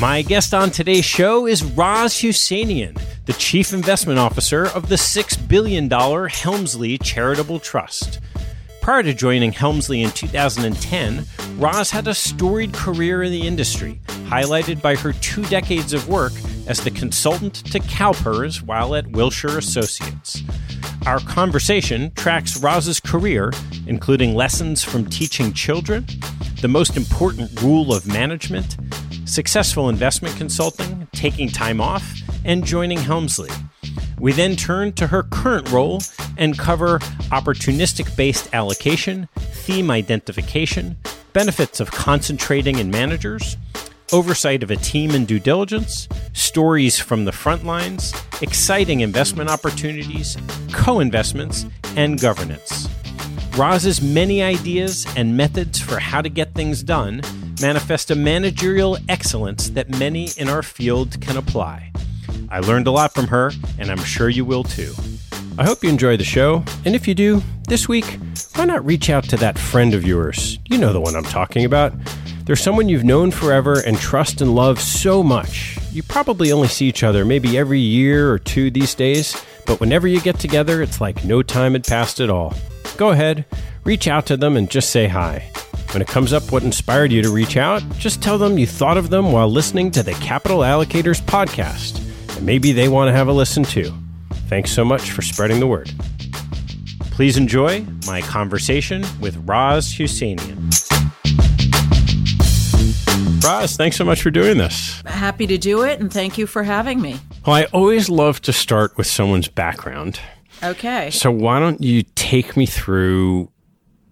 My guest on today's show is Roz Hewsenian the Chief Investment Officer of the $6 billion Helmsley Charitable Trust. Prior to joining Helmsley in 2010, Roz had a storied career in the industry, highlighted by her two decades of work as the consultant to CalPERS while at Wilshire Associates. Our conversation tracks Roz's career, including lessons from teaching children, the most important rule of management, successful investment consulting, taking time off, and joining Helmsley. We then turn to her current role and cover opportunistic based allocation, theme identification, benefits of concentrating in managers, oversight of a team and due diligence, stories from the front lines, exciting investment opportunities, co investments, and governance. Roz's many ideas and methods for how to get things done manifest a managerial excellence that many in our field can apply. I learned a lot from her, and I'm sure you will too. I hope you enjoy the show, and if you do, this week, why not reach out to that friend of yours? You know the one I'm talking about. There's someone you've known forever and trust and love so much. You probably only see each other maybe every year or two these days, but whenever you get together, it's like no time had passed at all. Go ahead, reach out to them and just say hi. When it comes up what inspired you to reach out, just tell them you thought of them while listening to the Capital Allocators podcast and maybe they want to have a listen too. Thanks so much for spreading the word. Please enjoy my conversation with Roz Hewsenian. Roz, thanks so much for doing this. Happy to do it, and thank you for having me. Well, I always love to start with someone's background. Okay. So, why don't you take me through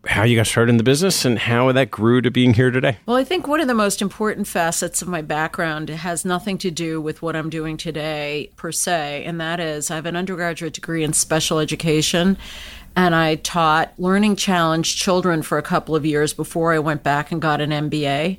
how you got started in the business and how that grew to being here today? Well, I think one of the most important facets of my background has nothing to do with what I'm doing today per se, and that is I have an undergraduate degree in special education. And I taught learning challenged children for a couple of years before I went back and got an MBA.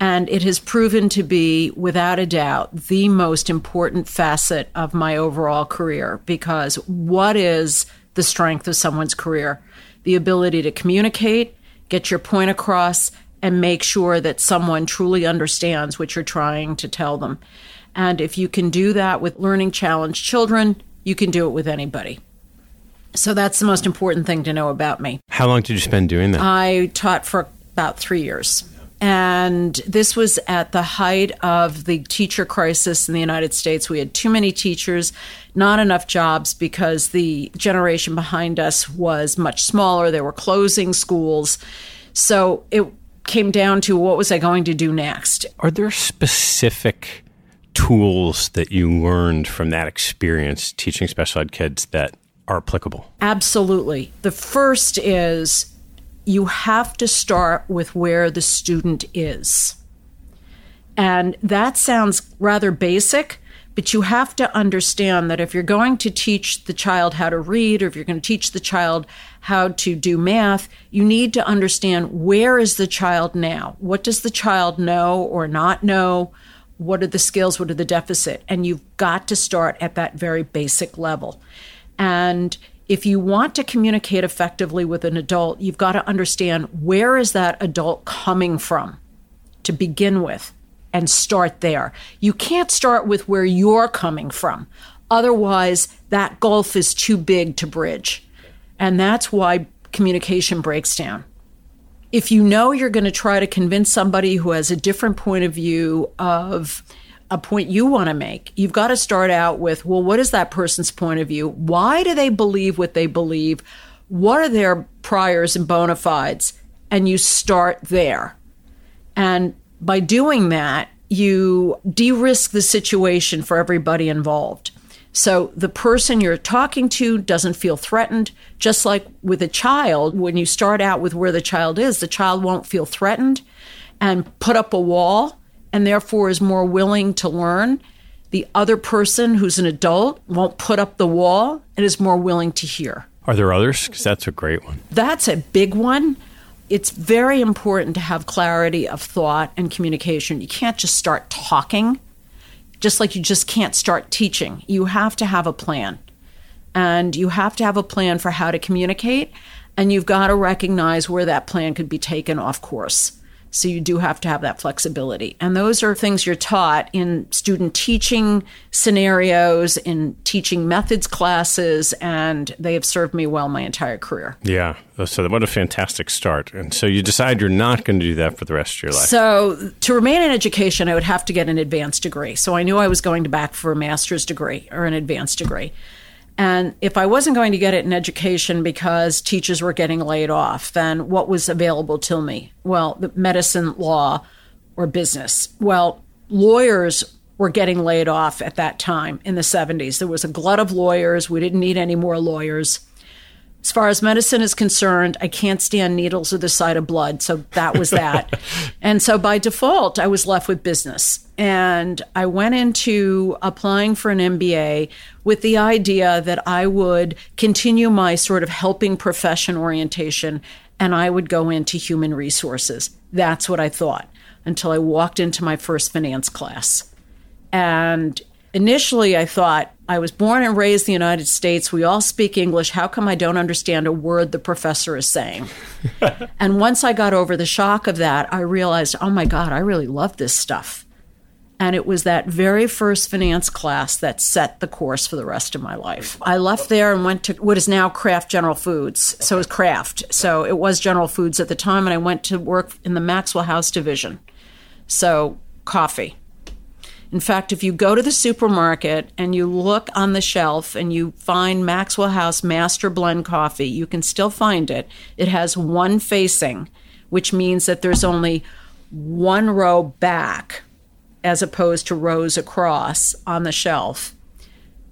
And it has proven to be, without a doubt, the most important facet of my overall career because what is the strength of someone's career? The ability to communicate, get your point across, and make sure that someone truly understands what you're trying to tell them. And if you can do that with learning challenged children, you can do it with anybody. So that's the most important thing to know about me. How long did you spend doing that? I taught for about three years. And this was at the height of the teacher crisis in the United States. We had too many teachers, not enough jobs because the generation behind us was much smaller. They were closing schools. So it came down to what was I going to do next? Are there specific tools that you learned from that experience teaching special ed kids that are applicable? Absolutely. The first is you have to start with where the student is. And that sounds rather basic, but you have to understand that if you're going to teach the child how to read or if you're going to teach the child how to do math, you need to understand where is the child now? What does the child know or not know? What are the skills? What are the deficit? And you've got to start at that very basic level. And if you want to communicate effectively with an adult, you've got to understand where is that adult coming from to begin with and start there. You can't start with where you're coming from. Otherwise, that gulf is too big to bridge. And that's why communication breaks down. If you know you're going to try to convince somebody who has a different point of view of a point you want to make, you've got to start out with, well, what is that person's point of view? Why do they believe what they believe? What are their priors and bona fides? And you start there. And by doing that, you de risk the situation for everybody involved. So the person you're talking to doesn't feel threatened. Just like with a child, when you start out with where the child is, the child won't feel threatened and put up a wall and therefore is more willing to learn. The other person who's an adult won't put up the wall and is more willing to hear. Are there others? Because that's a great one. That's a big one. It's very important to have clarity of thought and communication. You can't just start talking, just like you just can't start teaching. You have to have a plan. And you have to have a plan for how to communicate. And you've got to recognize where that plan could be taken off course. So you do have to have that flexibility. And those are things you're taught in student teaching scenarios, in teaching methods classes, and they have served me well my entire career. Yeah. So what a fantastic start. And so you decide you're not going to do that for the rest of your life. So to remain in education, I would have to get an advanced degree. So I knew I was going to back for a master's degree or an advanced degree. And if I wasn't going to get it in education because teachers were getting laid off, then what was available to me? Well, medicine, law, or business. Well, lawyers were getting laid off at that time in the 70s. There was a glut of lawyers. We didn't need any more lawyers. As far as medicine is concerned, I can't stand needles or the sight of blood. So that was that. and so by default, I was left with business. And I went into applying for an MBA with the idea that I would continue my sort of helping profession orientation and I would go into human resources. That's what I thought until I walked into my first finance class. And initially, I thought, I was born and raised in the United States. We all speak English. How come I don't understand a word the professor is saying? and once I got over the shock of that, I realized, oh my God, I really love this stuff. And it was that very first finance class that set the course for the rest of my life. I left there and went to what is now Kraft General Foods. So it was Kraft. So it was General Foods at the time. And I went to work in the Maxwell House division. So coffee. In fact, if you go to the supermarket and you look on the shelf and you find Maxwell House Master Blend coffee, you can still find it. It has one facing, which means that there's only one row back as opposed to rows across on the shelf.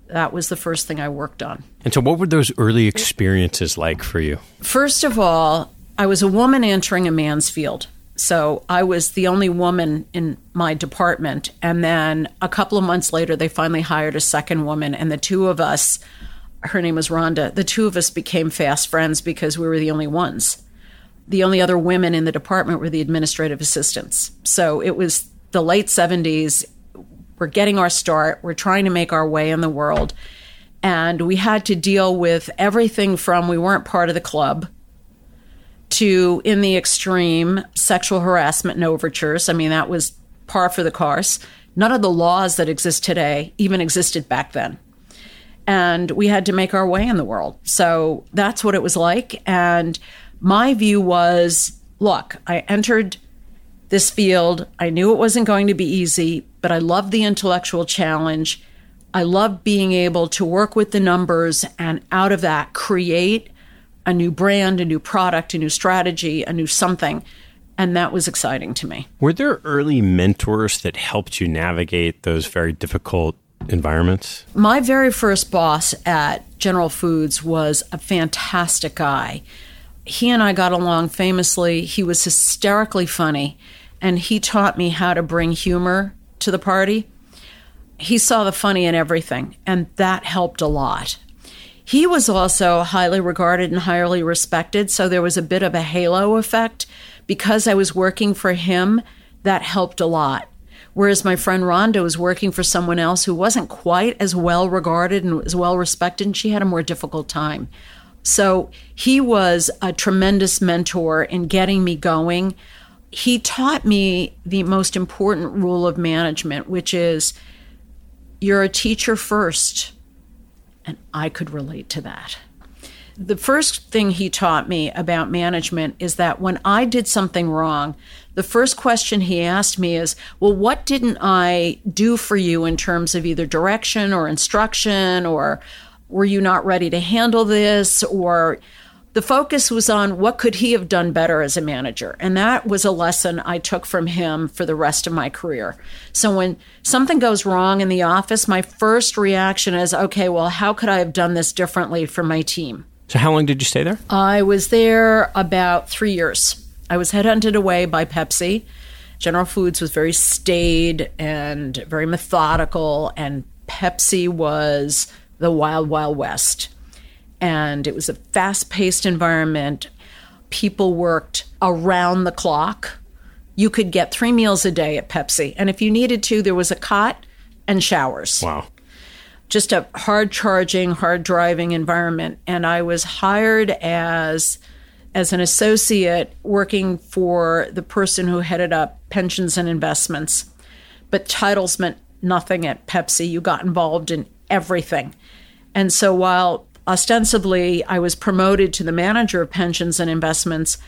That was the first thing I worked on. And so, what were those early experiences like for you? First of all, I was a woman entering a man's field. So I was the only woman in my department. And then a couple of months later, they finally hired a second woman. And the two of us, her name was Rhonda, the two of us became fast friends because we were the only ones. The only other women in the department were the administrative assistants. So it was the late 70s. We're getting our start, we're trying to make our way in the world. And we had to deal with everything from we weren't part of the club to, in the extreme, sexual harassment and overtures. I mean, that was par for the course. None of the laws that exist today even existed back then. And we had to make our way in the world. So that's what it was like. And my view was look, I entered this field. I knew it wasn't going to be easy, but I loved the intellectual challenge. I loved being able to work with the numbers and out of that create a new brand, a new product, a new strategy, a new something. And that was exciting to me. Were there early mentors that helped you navigate those very difficult environments? My very first boss at General Foods was a fantastic guy. He and I got along famously. He was hysterically funny, and he taught me how to bring humor to the party. He saw the funny in everything, and that helped a lot. He was also highly regarded and highly respected, so there was a bit of a halo effect. Because I was working for him, that helped a lot. Whereas my friend Rhonda was working for someone else who wasn't quite as well regarded and as well respected, and she had a more difficult time. So he was a tremendous mentor in getting me going. He taught me the most important rule of management, which is you're a teacher first and I could relate to that. The first thing he taught me about management is that when I did something wrong, the first question he asked me is, Well, what didn't I do for you in terms of either direction or instruction, or were you not ready to handle this? Or the focus was on what could he have done better as a manager. And that was a lesson i took from him for the rest of my career. So when something goes wrong in the office my first reaction is okay well how could i have done this differently for my team? So how long did you stay there? I was there about three years. I was headhunted away by pepsi. General foods was very staid and very methodical and pepsi was the wild wild west and it was a fast paced environment. People worked around the clock. You could get three meals a day at Pepsi. And if you needed to, there was a cot and showers. Wow. Just a hard charging, hard driving environment. And I was hired as as an associate working for the person who headed up pensions and investments. But titles meant nothing at Pepsi. You got involved in everything. And so while ostensibly, I was promoted to the manager of pensions and investments.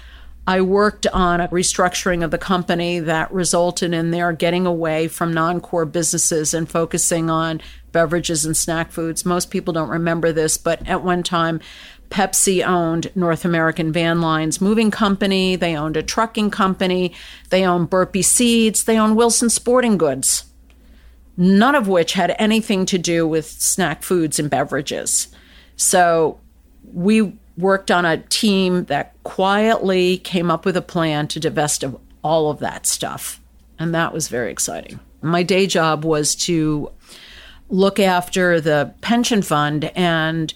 I worked on a restructuring of the company that resulted in their getting away from non core businesses and focusing on beverages and snack foods. Most people don't remember this, but at one time, Pepsi owned North American Van Lines Moving Company. They owned a trucking company. They owned Burpee Seeds. They owned Wilson Sporting Goods, none of which had anything to do with snack foods and beverages. So we worked on a team that quietly came up with a plan to divest of all of that stuff. And that was very exciting. My day job was to look after the pension fund, and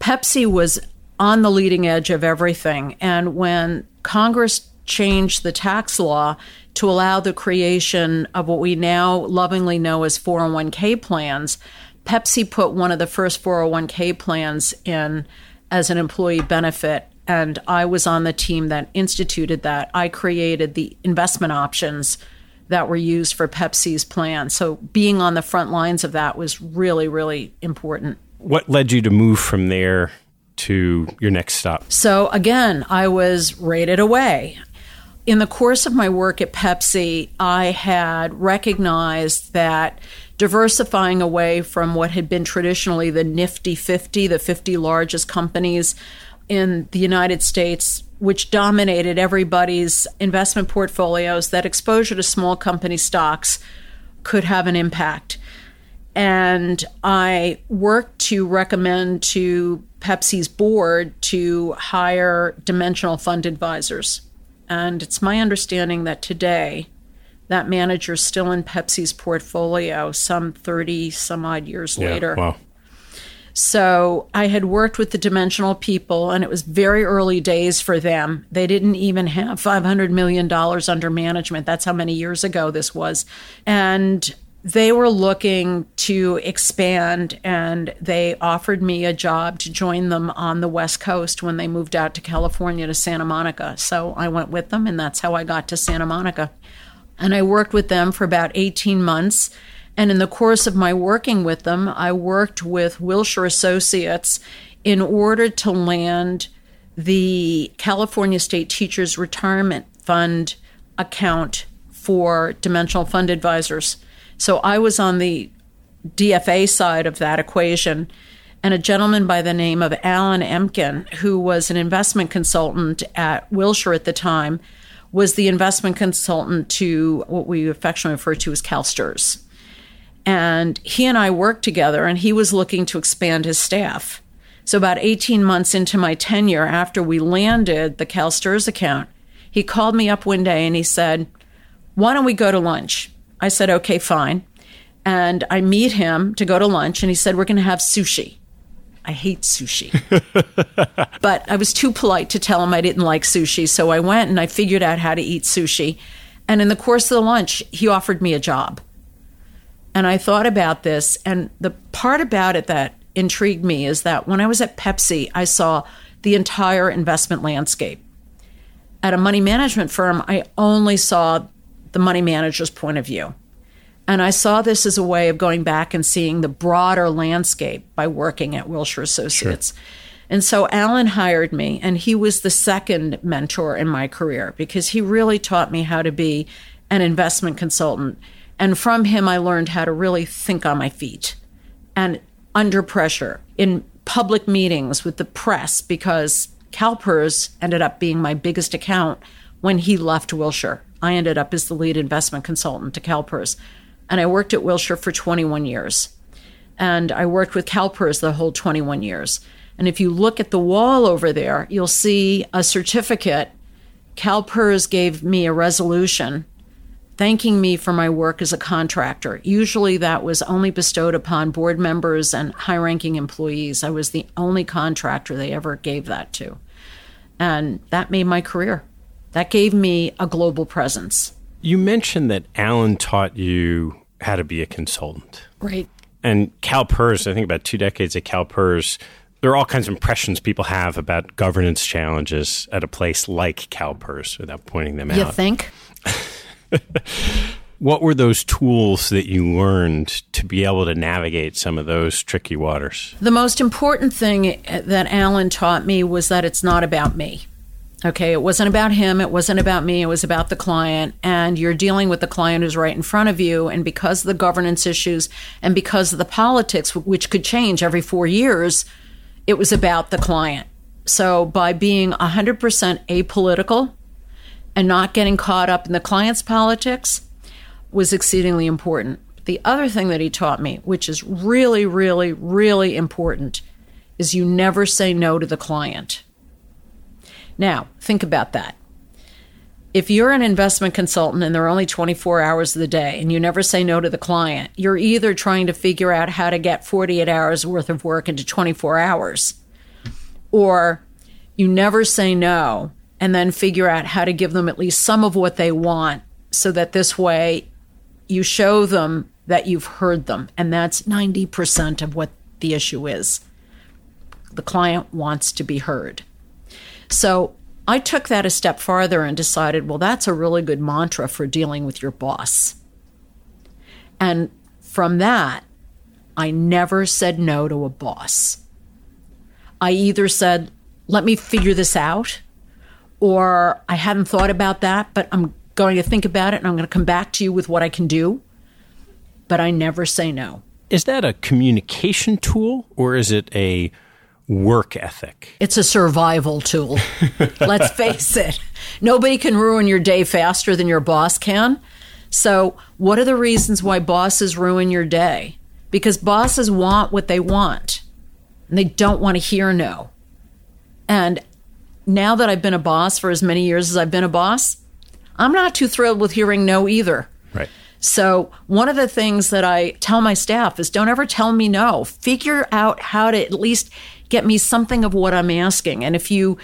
Pepsi was on the leading edge of everything. And when Congress changed the tax law to allow the creation of what we now lovingly know as 401k plans, Pepsi put one of the first 401k plans in as an employee benefit, and I was on the team that instituted that. I created the investment options that were used for Pepsi's plan. So being on the front lines of that was really, really important. What led you to move from there to your next stop? So again, I was rated away. In the course of my work at Pepsi, I had recognized that diversifying away from what had been traditionally the nifty 50, the 50 largest companies in the United States, which dominated everybody's investment portfolios, that exposure to small company stocks could have an impact. And I worked to recommend to Pepsi's board to hire dimensional fund advisors. And it's my understanding that today that manager is still in Pepsi's portfolio some 30 some odd years Yeah, later. Wow. So I had worked with the Dimensional people, and it was very early days for them. They didn't even have $500 million under management. That's how many years ago this was. And they were looking to expand, and they offered me a job to join them on the West Coast when they moved out to California to Santa Monica. So I went with them, and that's how I got to Santa Monica. And I worked with them for about 18 months. And in the course of my working with them, I worked with Wilshire Associates in order to land the California State Teachers Retirement Fund account for Dimensional Fund Advisors. So I was on the DFA side of that equation. And a gentleman by the name of Alan Emkin, who was an investment consultant at Wilshire at the time, was the investment consultant to what we affectionately refer to as CalSTRS. And he and I worked together, and he was looking to expand his staff. So, about 18 months into my tenure, after we landed the CalSTRS account, he called me up one day and he said, Why don't we go to lunch? I said, Okay, fine. And I meet him to go to lunch, and he said, We're going to have sushi. I hate sushi. but I was too polite to tell him I didn't like sushi. So I went and I figured out how to eat sushi. And in the course of the lunch, he offered me a job. And I thought about this. And the part about it that intrigued me is that when I was at Pepsi, I saw the entire investment landscape. At a money management firm, I only saw the money manager's point of view. And I saw this as a way of going back and seeing the broader landscape by working at Wilshire Associates. Sure. And so Alan hired me, and he was the second mentor in my career because he really taught me how to be an investment consultant. And from him, I learned how to really think on my feet and under pressure in public meetings with the press because CalPERS ended up being my biggest account when he left Wilshire. I ended up as the lead investment consultant to CalPERS. And I worked at Wilshire for 21 years. And I worked with CalPERS the whole 21 years. And if you look at the wall over there, you'll see a certificate. CalPERS gave me a resolution thanking me for my work as a contractor. Usually that was only bestowed upon board members and high ranking employees. I was the only contractor they ever gave that to. And that made my career. That gave me a global presence. You mentioned that Alan taught you how to be a consultant. Right. And CalPERS, I think about two decades at CalPERS, there are all kinds of impressions people have about governance challenges at a place like CalPERS without pointing them you out. You think? what were those tools that you learned to be able to navigate some of those tricky waters? The most important thing that Alan taught me was that it's not about me. Okay, it wasn't about him, it wasn't about me, it was about the client. And you're dealing with the client who's right in front of you. And because of the governance issues and because of the politics, which could change every four years, it was about the client. So by being 100% apolitical and not getting caught up in the client's politics was exceedingly important. The other thing that he taught me, which is really, really, really important, is you never say no to the client. Now, think about that. If you're an investment consultant and there are only 24 hours of the day and you never say no to the client, you're either trying to figure out how to get 48 hours worth of work into 24 hours, or you never say no and then figure out how to give them at least some of what they want so that this way you show them that you've heard them. And that's 90% of what the issue is. The client wants to be heard. So I took that a step farther and decided, well, that's a really good mantra for dealing with your boss. And from that, I never said no to a boss. I either said, let me figure this out, or I hadn't thought about that, but I'm going to think about it and I'm going to come back to you with what I can do. But I never say no. Is that a communication tool or is it a work ethic? It's a survival tool. Let's face it. Nobody can ruin your day faster than your boss can. So, what are the reasons why bosses ruin your day? Because bosses want what they want, and they don't want to hear no. And now that I've been a boss for as many years as I've been a boss, I'm not too thrilled with hearing no either. Right. So, one of the things that I tell my staff is don't ever tell me no. Figure out how to at least get me something of what I'm asking. And if you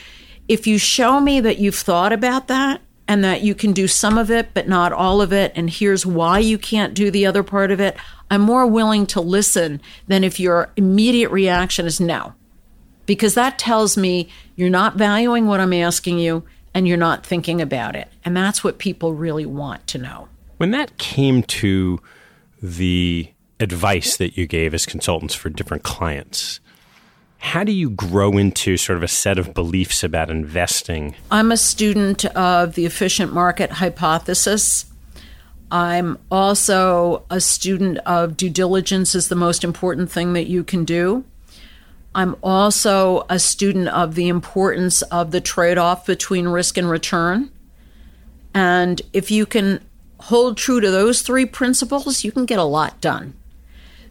if you show me that you've thought about that and that you can do some of it but not all of it and here's why you can't do the other part of it, I'm more willing to listen than if your immediate reaction is no. Because that tells me you're not valuing what I'm asking you and you're not thinking about it. And that's what people really want to know. When that came to the advice that you gave as consultants for different clients, how do you grow into sort of a set of beliefs about investing? I'm a student of the efficient market hypothesis. I'm also a student of due diligence is the most important thing that you can do. I'm also a student of the importance of the trade off between risk and return. And if you can hold true to those three principles, you can get a lot done.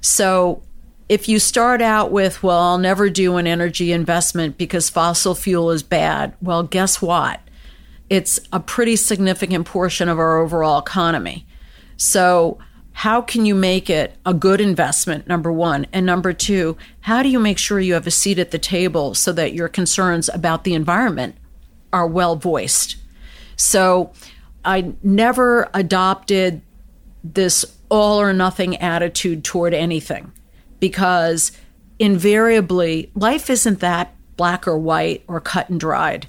So if you start out with, well, I'll never do an energy investment because fossil fuel is bad, well, guess what? It's a pretty significant portion of our overall economy. So, how can you make it a good investment, number one? And number two, how do you make sure you have a seat at the table so that your concerns about the environment are well voiced? So, I never adopted this all or nothing attitude toward anything because invariably life isn't that black or white or cut and dried.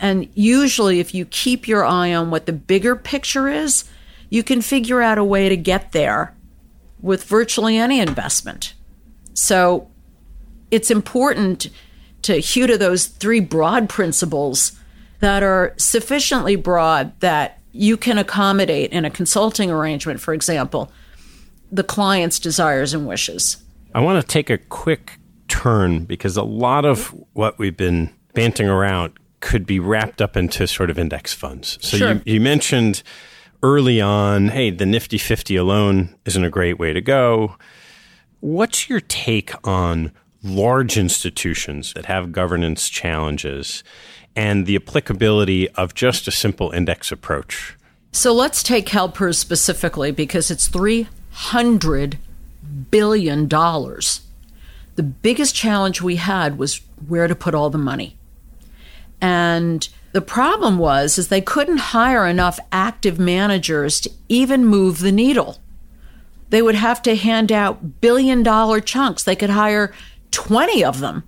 And usually, if you keep your eye on what the bigger picture is, you can figure out a way to get there with virtually any investment. So it's important to hew to those three broad principles that are sufficiently broad that you can accommodate in a consulting arrangement, for example, the client's desires and wishes. I want to take a quick turn because a lot of what we've been banting around could be wrapped up into sort of index funds. So Sure. you, you mentioned early on, hey, the Nifty 50 alone isn't a great way to go. What's your take on large institutions that have governance challenges and the applicability of just a simple index approach? So let's take CalPERS specifically because it's $300 billion. dollars. The biggest challenge we had was where to put all the money. And the problem was is they couldn't hire enough active managers to even move the needle. They would have to hand out billion dollar chunks. They could hire 20 of them.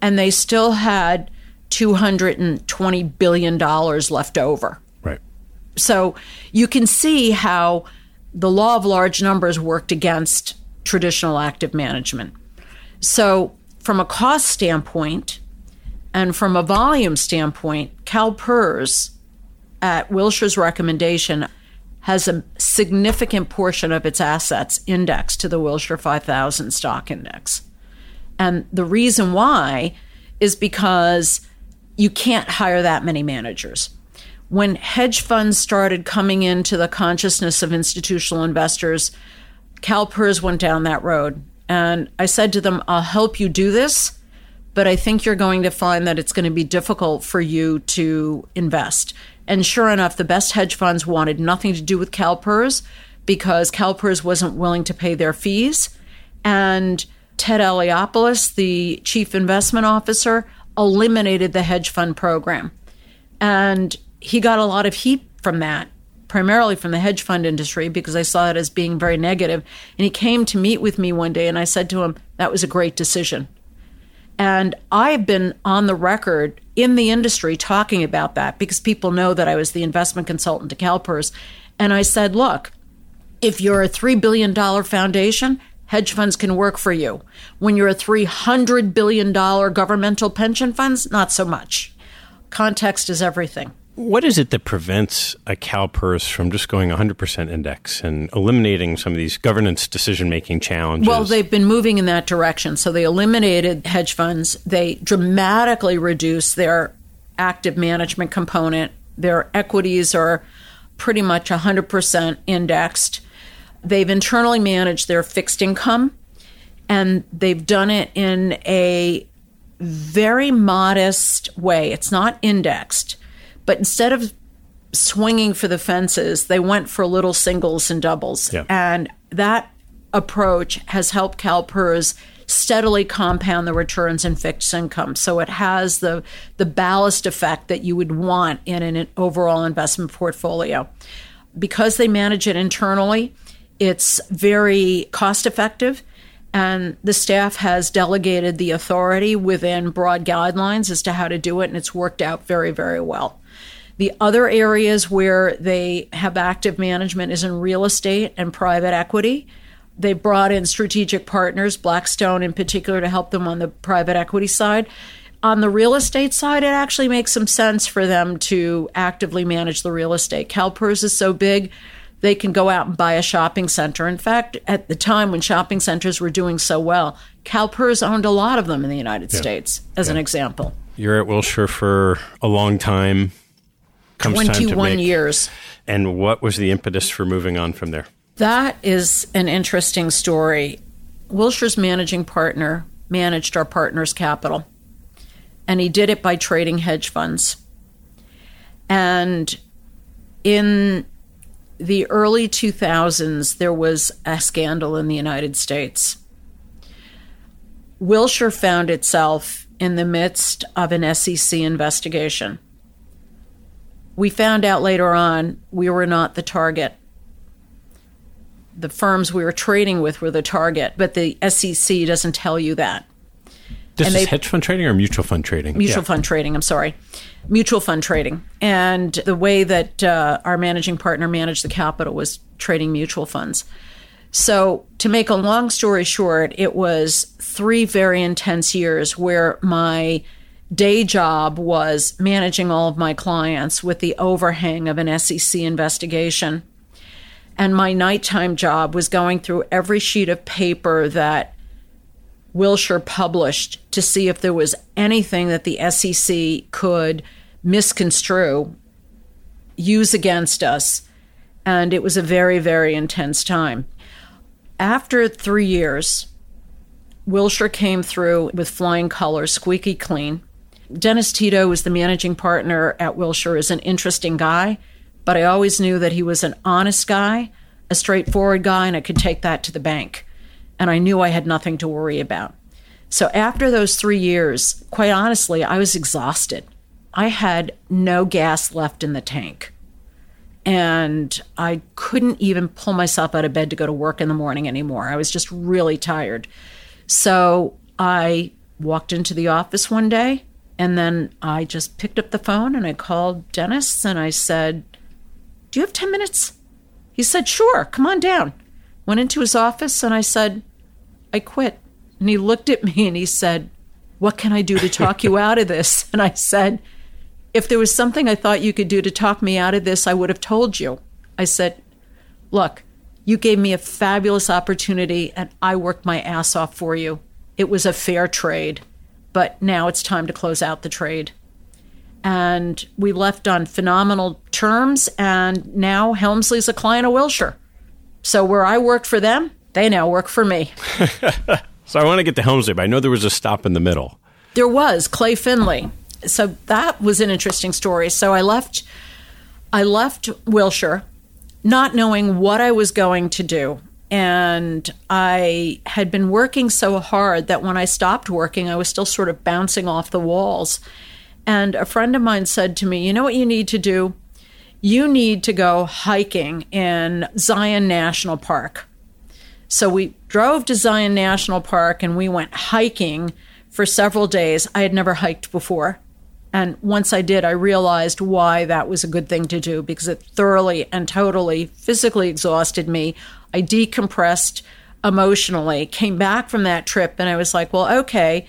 And they still had $220 billion left over. Right. So you can see how the law of large numbers worked against traditional active management. So, from a cost standpoint and from a volume standpoint, CalPERS, at Wilshire's recommendation, has a significant portion of its assets indexed to the Wilshire 5000 stock index. And the reason why is because you can't hire that many managers. When hedge funds started coming into the consciousness of institutional investors, CalPERS went down that road. And I said to them, I'll help you do this, but I think you're going to find that it's going to be difficult for you to invest. And sure enough, the best hedge funds wanted nothing to do with CalPERS because CalPERS wasn't willing to pay their fees. And Ted Eliopoulos, the chief investment officer, eliminated the hedge fund program. And he got a lot of heat from that, primarily from the hedge fund industry, because I saw it as being very negative. And he came to meet with me one day, and I said to him, That was a great decision. And I've been on the record in the industry talking about that because people know that I was the investment consultant to CalPERS. And I said, Look, if you're a $3 billion foundation, hedge funds can work for you. When you're a $300 billion governmental pension funds, not so much. Context is everything. What is it that prevents a CalPERS from just going 100% index and eliminating some of these governance decision making challenges? Well, they've been moving in that direction. So they eliminated hedge funds, they dramatically reduced their active management component. Their equities are pretty much 100% indexed. They've internally managed their fixed income, and they've done it in a very modest way. It's not indexed but instead of swinging for the fences, they went for little singles and doubles. Yeah. And that approach has helped CalPERS steadily compound the returns in fixed income. So it has the the ballast effect that you would want in an overall investment portfolio. Because they manage it internally, it's very cost effective and the staff has delegated the authority within broad guidelines as to how to do it and it's worked out very very well. The other areas where they have active management is in real estate and private equity. They brought in strategic partners, Blackstone in particular, to help them on the private equity side. On the real estate side, it actually makes some sense for them to actively manage the real estate. CalPERS is so big, they can go out and buy a shopping center. In fact, at the time when shopping centers were doing so well, CalPERS owned a lot of them in the United Yeah. States, as an example. You're at Wilshire for a long time. Comes time to 21 make- years. And what was the impetus for moving on from there? That is an interesting story. Wilshire's managing partner managed our partner's capital, and he did it by trading hedge funds. And in the early 2000s, there was a scandal in the United States. Wilshire found itself in the midst of an SEC investigation. We found out later on we were not the target the firms we were trading with were the target, but the SEC doesn't tell you that. This And is they- hedge fund trading or mutual fund trading? Mutual Yeah. fund trading, I'm sorry. Mutual fund trading. And the way that uh, our managing partner managed the capital was trading mutual funds. So, to make a long story short, it was three very intense years where my day job was managing all of my clients with the overhang of an SEC investigation. And my nighttime job was going through every sheet of paper that Wilshire published to see if there was anything that the SEC could misconstrue, use against us. And it was a very, very intense time. After three years, Wilshire came through with flying colors, squeaky clean. Dennis Tito was the managing partner at Wilshire, is an interesting guy, but I always knew that he was an honest guy, a straightforward guy, and I could take that to the bank. And I knew I had nothing to worry about. So after those three years, quite honestly, I was exhausted. I had no gas left in the tank. And I couldn't even pull myself out of bed to go to work in the morning anymore. I was just really tired. So I walked into the office one day and then I just picked up the phone and I called Dennis and I said, Do you have 10 minutes? He said, Sure, come on down. Went into his office and I said, I quit. And he looked at me and he said, What can I do to talk you out of this? And I said, If there was something I thought you could do to talk me out of this, I would have told you. I said, Look, you gave me a fabulous opportunity and I worked my ass off for you. It was a fair trade, but now it's time to close out the trade. And we left on phenomenal terms, and now Helmsley's a client of Wilshire. So where I worked for them, they now work for me. So I want to get to Helmsley, but I know there was a stop in the middle. There was Clay Finlay. So that was an interesting story. So I left I left Wilshire not knowing what I was going to do. And I had been working so hard that when I stopped working, I was still sort of bouncing off the walls. And a friend of mine said to me, You know what you need to do? You need to go hiking in Zion National Park. So we drove to Zion National Park and we went hiking for several days. I had never hiked before. And once I did, I realized why that was a good thing to do because it thoroughly and totally physically exhausted me. I decompressed emotionally, came back from that trip, and I was like, well, okay,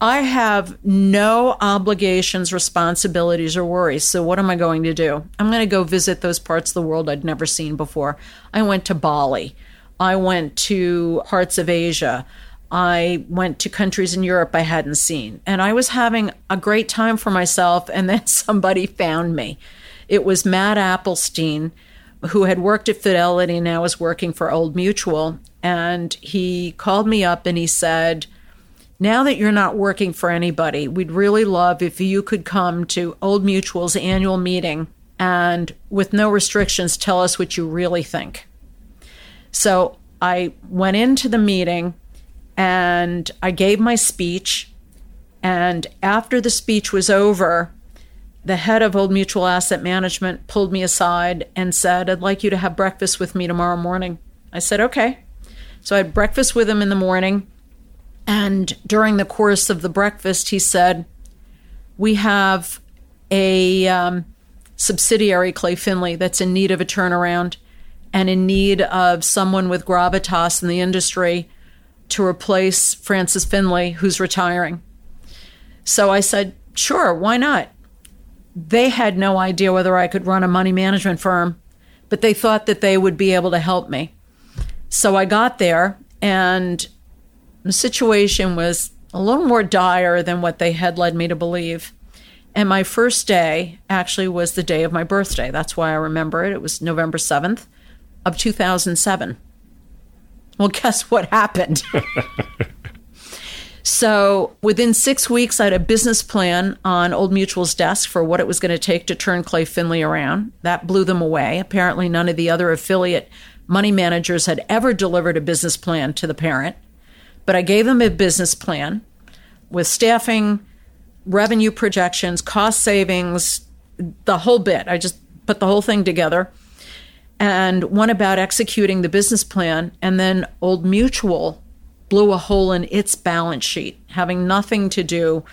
I have no obligations, responsibilities, or worries. So, what am I going to do? I'm going to go visit those parts of the world I'd never seen before. I went to Bali. I went to parts of Asia. I went to countries in Europe I hadn't seen. And I was having a great time for myself. And then somebody found me. It was Matt Appelstein, who had worked at Fidelity and now was working for Old Mutual. And he called me up and he said, Now that you're not working for anybody, we'd really love if you could come to Old Mutual's annual meeting and, with no restrictions, tell us what you really think. So I went into the meeting and I gave my speech. And after the speech was over, the head of Old Mutual Asset Management pulled me aside and said, I'd like you to have breakfast with me tomorrow morning. I said, okay. So I had breakfast with him in the morning. And during the course of the breakfast, he said, We have a um, subsidiary, Clay Finlay, that's in need of a turnaround and in need of someone with gravitas in the industry to replace Francis Finlay, who's retiring. So I said, sure, why not? They had no idea whether I could run a money management firm, but they thought that they would be able to help me. So I got there, and the situation was a little more dire than what they had led me to believe. And my first day actually was the day of my birthday. That's why I remember it. It was November 7th of 2007. Well, guess what happened? so, within six weeks, I had a business plan on Old Mutual's desk for what it was going to take to turn Clay Finlay around. That blew them away. Apparently, none of the other affiliate money managers had ever delivered a business plan to the parent. But I gave them a business plan with staffing, revenue projections, cost savings, the whole bit. I just put the whole thing together and one about executing the business plan. And then Old Mutual blew a hole in its balance sheet, having nothing to do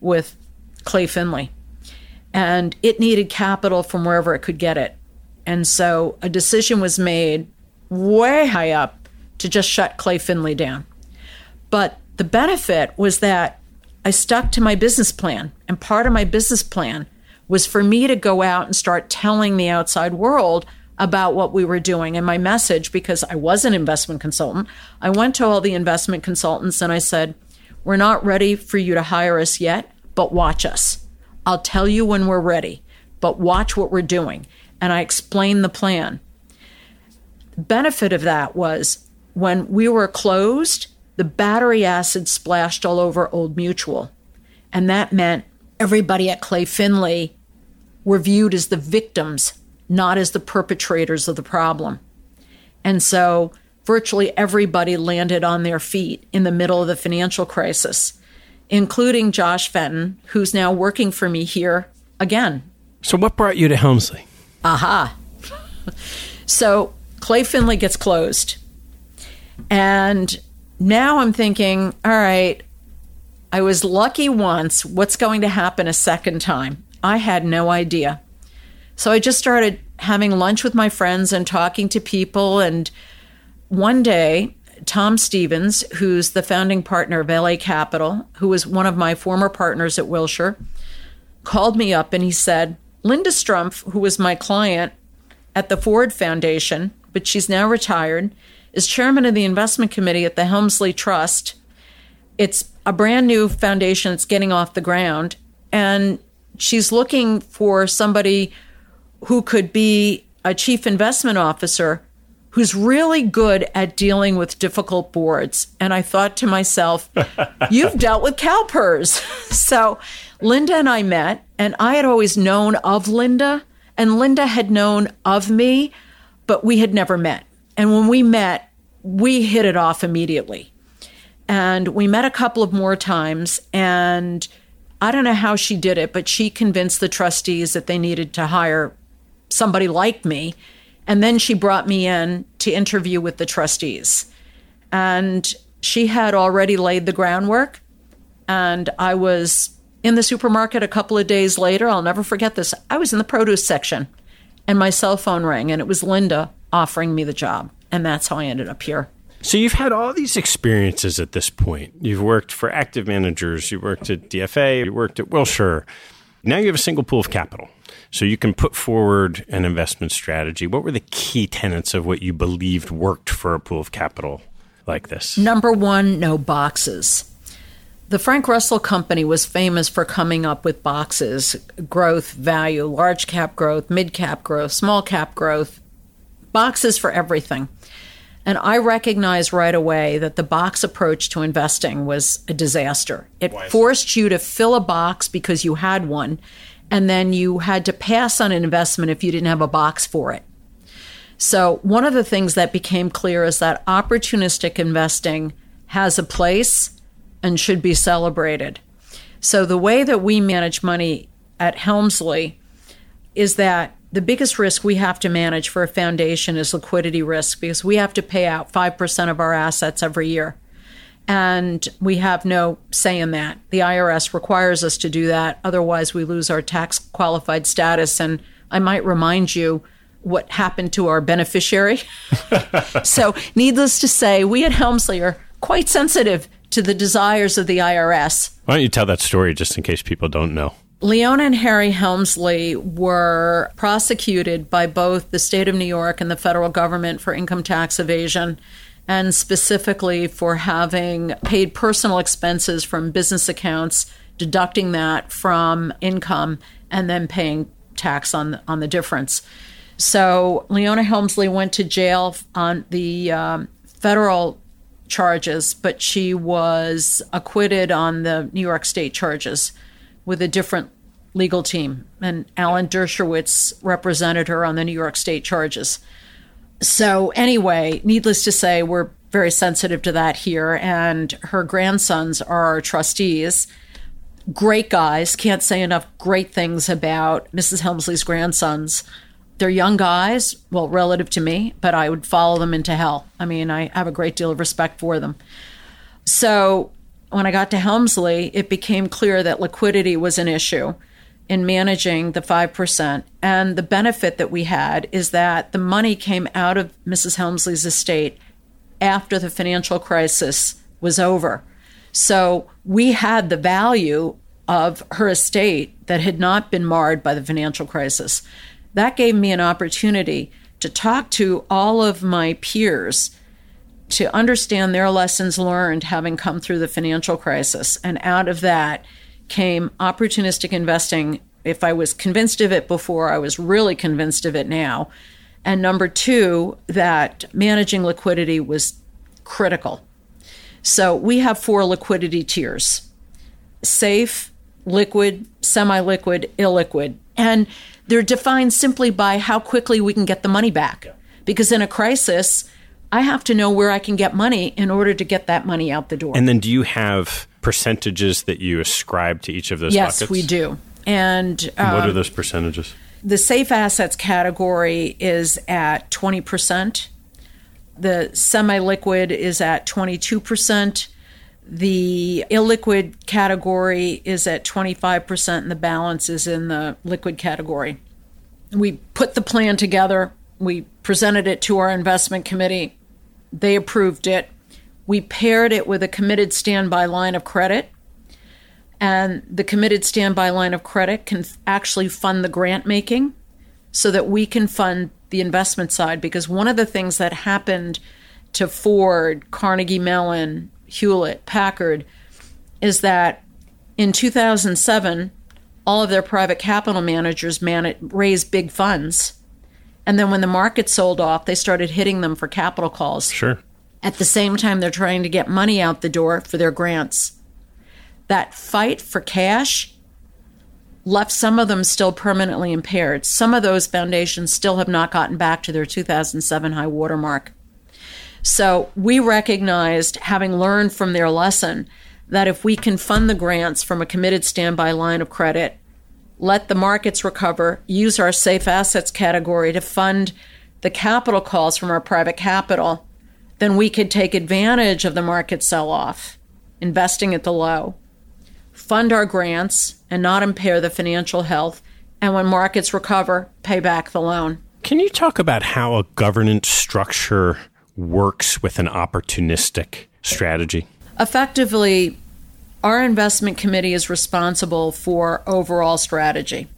with Clay Finlay. And it needed capital from wherever it could get it. And so a decision was made way high up to just shut Clay Finlay down. But the benefit was that I stuck to my business plan. And part of my business plan was for me to go out and start telling the outside world about what we were doing. And my message, because I was an investment consultant, I went to all the investment consultants and I said, We're not ready for you to hire us yet, but watch us. I'll tell you when we're ready, but watch what we're doing. And I explained the plan. The benefit of that was when we were closed, the battery acid splashed all over Old Mutual. And that meant everybody at Clay Finlay were viewed as the victims not as the perpetrators of the problem. And so virtually everybody landed on their feet in the middle of the financial crisis, including Josh Fenton, who's now working for me here again. So, what brought you to Helmsley? Aha. so, Clay Finlay gets closed. And now I'm thinking, all right, I was lucky once. What's going to happen a second time? I had no idea. So I just started having lunch with my friends and talking to people. And one day, Tom Stevens, who's the founding partner of LA Capital, who was one of my former partners at Wilshire, called me up and he said, Linda Strumpf, who was my client at the Ford Foundation, but she's now retired, is chairman of the investment committee at the Helmsley Trust. It's a brand new foundation that's getting off the ground. And she's looking for somebody who could be a chief investment officer who's really good at dealing with difficult boards. And I thought to myself, you've dealt with CalPERS. so Linda and I met, and I had always known of Linda, and Linda had known of me, but we had never met. And when we met, we hit it off immediately. And we met a couple of more times, and I don't know how she did it, but she convinced the trustees that they needed to hire somebody like me. And then she brought me in to interview with the trustees. And she had already laid the groundwork. And I was in the supermarket a couple of days later. I'll never forget this. I was in the produce section and my cell phone rang, and it was Linda offering me the job. And that's how I ended up here. So you've had all these experiences at this point. You've worked for active managers, you worked at DFA, you worked at Wilshire. Now you have a single pool of capital. So you can put forward an investment strategy. What were the key tenets of what you believed worked for a pool of capital like this? Number one, no boxes. The Frank Russell Company was famous for coming up with boxes growth, value, large cap growth, mid cap growth, small cap growth, boxes for everything. And I recognized right away that the box approach to investing was a disaster. It forced you to fill a box because you had one, and then you had to pass on an investment if you didn't have a box for it. So, one of the things that became clear is that opportunistic investing has a place and should be celebrated. So, the way that we manage money at Helmsley is that the biggest risk we have to manage for a foundation is liquidity risk because we have to pay out 5% of our assets every year. And we have no say in that. The IRS requires us to do that. Otherwise, we lose our tax qualified status. And I might remind you what happened to our beneficiary. so, needless to say, we at Helmsley are quite sensitive to the desires of the IRS. Why don't you tell that story just in case people don't know? Leona and Harry Helmsley were prosecuted by both the state of New York and the federal government for income tax evasion, and specifically for having paid personal expenses from business accounts, deducting that from income, and then paying tax on on the difference. So Leona Helmsley went to jail on the um, federal charges, but she was acquitted on the New York State charges with a different legal team, and Alan Dershowitz represented her on the New York State charges. So, anyway, needless to say, we're very sensitive to that here, and her grandsons are our trustees. Great guys. Can't say enough great things about Mrs. Helmsley's grandsons. They're young guys, well, relative to me, but I would follow them into hell. I mean, I have a great deal of respect for them. So, when I got to Helmsley, it became clear that liquidity was an issue in managing the 5%. And the benefit that we had is that the money came out of Mrs. Helmsley's estate after the financial crisis was over. So we had the value of her estate that had not been marred by the financial crisis. That gave me an opportunity to talk to all of my peers to understand their lessons learned having come through the financial crisis. And out of that came opportunistic investing. If I was convinced of it before, I was really convinced of it now. And number two, that managing liquidity was critical. So we have four liquidity tiers safe, liquid, semi liquid, illiquid. And they're defined simply by how quickly we can get the money back. Because in a crisis, I have to know where I can get money in order to get that money out the door. And then do you have percentages that you ascribe to each of those yes, buckets? we do. And, um, what are those percentages? The safe assets category is at 20%. The semi liquid is at 22%. The illiquid category is at 25%, and the balance is in the liquid category. We put the plan together, we presented it to our investment committee, they approved it. We paired it with a committed standby line of credit. And the committed standby line of credit can actually fund the grant making so that we can fund the investment side. Because one of the things that happened to Ford, Carnegie Mellon, Hewlett, Packard is that in 2007, all of their private capital managers man- raised big funds. And then when the market sold off, they started hitting them for capital calls. Sure. At the same time, they're trying to get money out the door for their grants. That fight for cash left some of them still permanently impaired. Some of those foundations still have not gotten back to their 2007 high watermark. So we recognized, having learned from their lesson, that if we can fund the grants from a committed standby line of credit, let the markets recover, use our safe assets category to fund the capital calls from our private capital, then we could take advantage of the market sell off, investing at the low, fund our grants, and not impair the financial health, and when markets recover, pay back the loan. Can you talk about how a governance structure works with an opportunistic strategy? Effectively, our investment committee is responsible for overall strategy.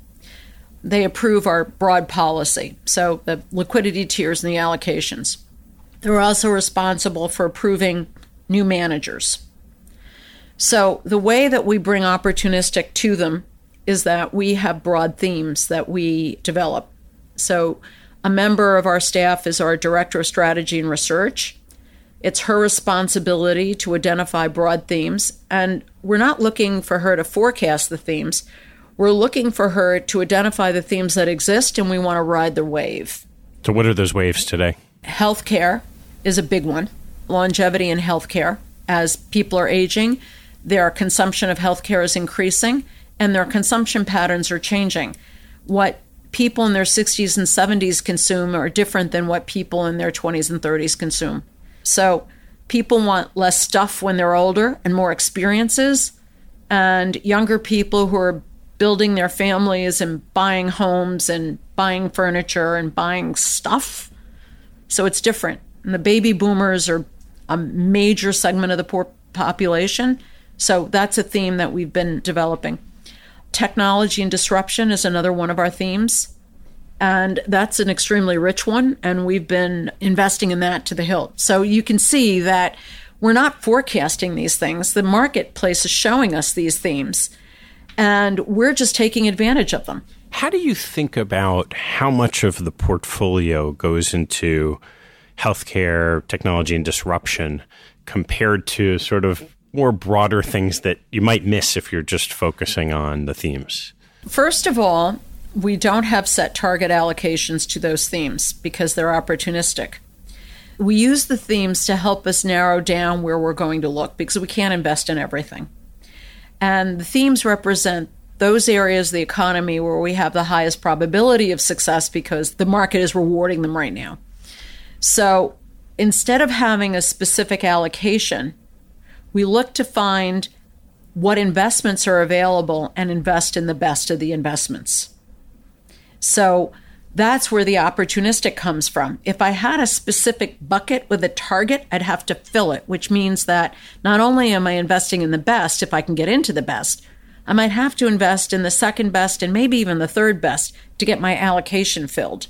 They approve our broad policy, so the liquidity tiers and the allocations. They're also responsible for approving new managers. So, the way that we bring opportunistic to them is that we have broad themes that we develop. So, a member of our staff is our director of strategy and research. It's her responsibility to identify broad themes, and we're not looking for her to forecast the themes. We're looking for her to identify the themes that exist, and we want to ride the wave. So, what are those waves today? Healthcare is a big one, longevity in healthcare. As people are aging, their consumption of healthcare is increasing, and their consumption patterns are changing. What people in their 60s and 70s consume are different than what people in their 20s and 30s consume. So people want less stuff when they're older and more experiences. And younger people who are building their families and buying homes and buying furniture and buying stuff. So it's different. And the baby boomers are a major segment of the poor population. So that's a theme that we've been developing. Technology and disruption is another one of our themes. And that's an extremely rich one. And we've been investing in that to the hilt. So you can see that we're not forecasting these things. The marketplace is showing us these themes, and we're just taking advantage of them. How do you think about how much of the portfolio goes into healthcare, technology, and disruption compared to sort of more broader things that you might miss if you're just focusing on the themes? First of all, we don't have set target allocations to those themes because they're opportunistic. We use the themes to help us narrow down where we're going to look because we can't invest in everything. And the themes represent those areas of the economy where we have the highest probability of success because the market is rewarding them right now. So instead of having a specific allocation, we look to find what investments are available and invest in the best of the investments. So that's where the opportunistic comes from. If I had a specific bucket with a target, I'd have to fill it, which means that not only am I investing in the best if I can get into the best, I might have to invest in the second best and maybe even the third best to get my allocation filled.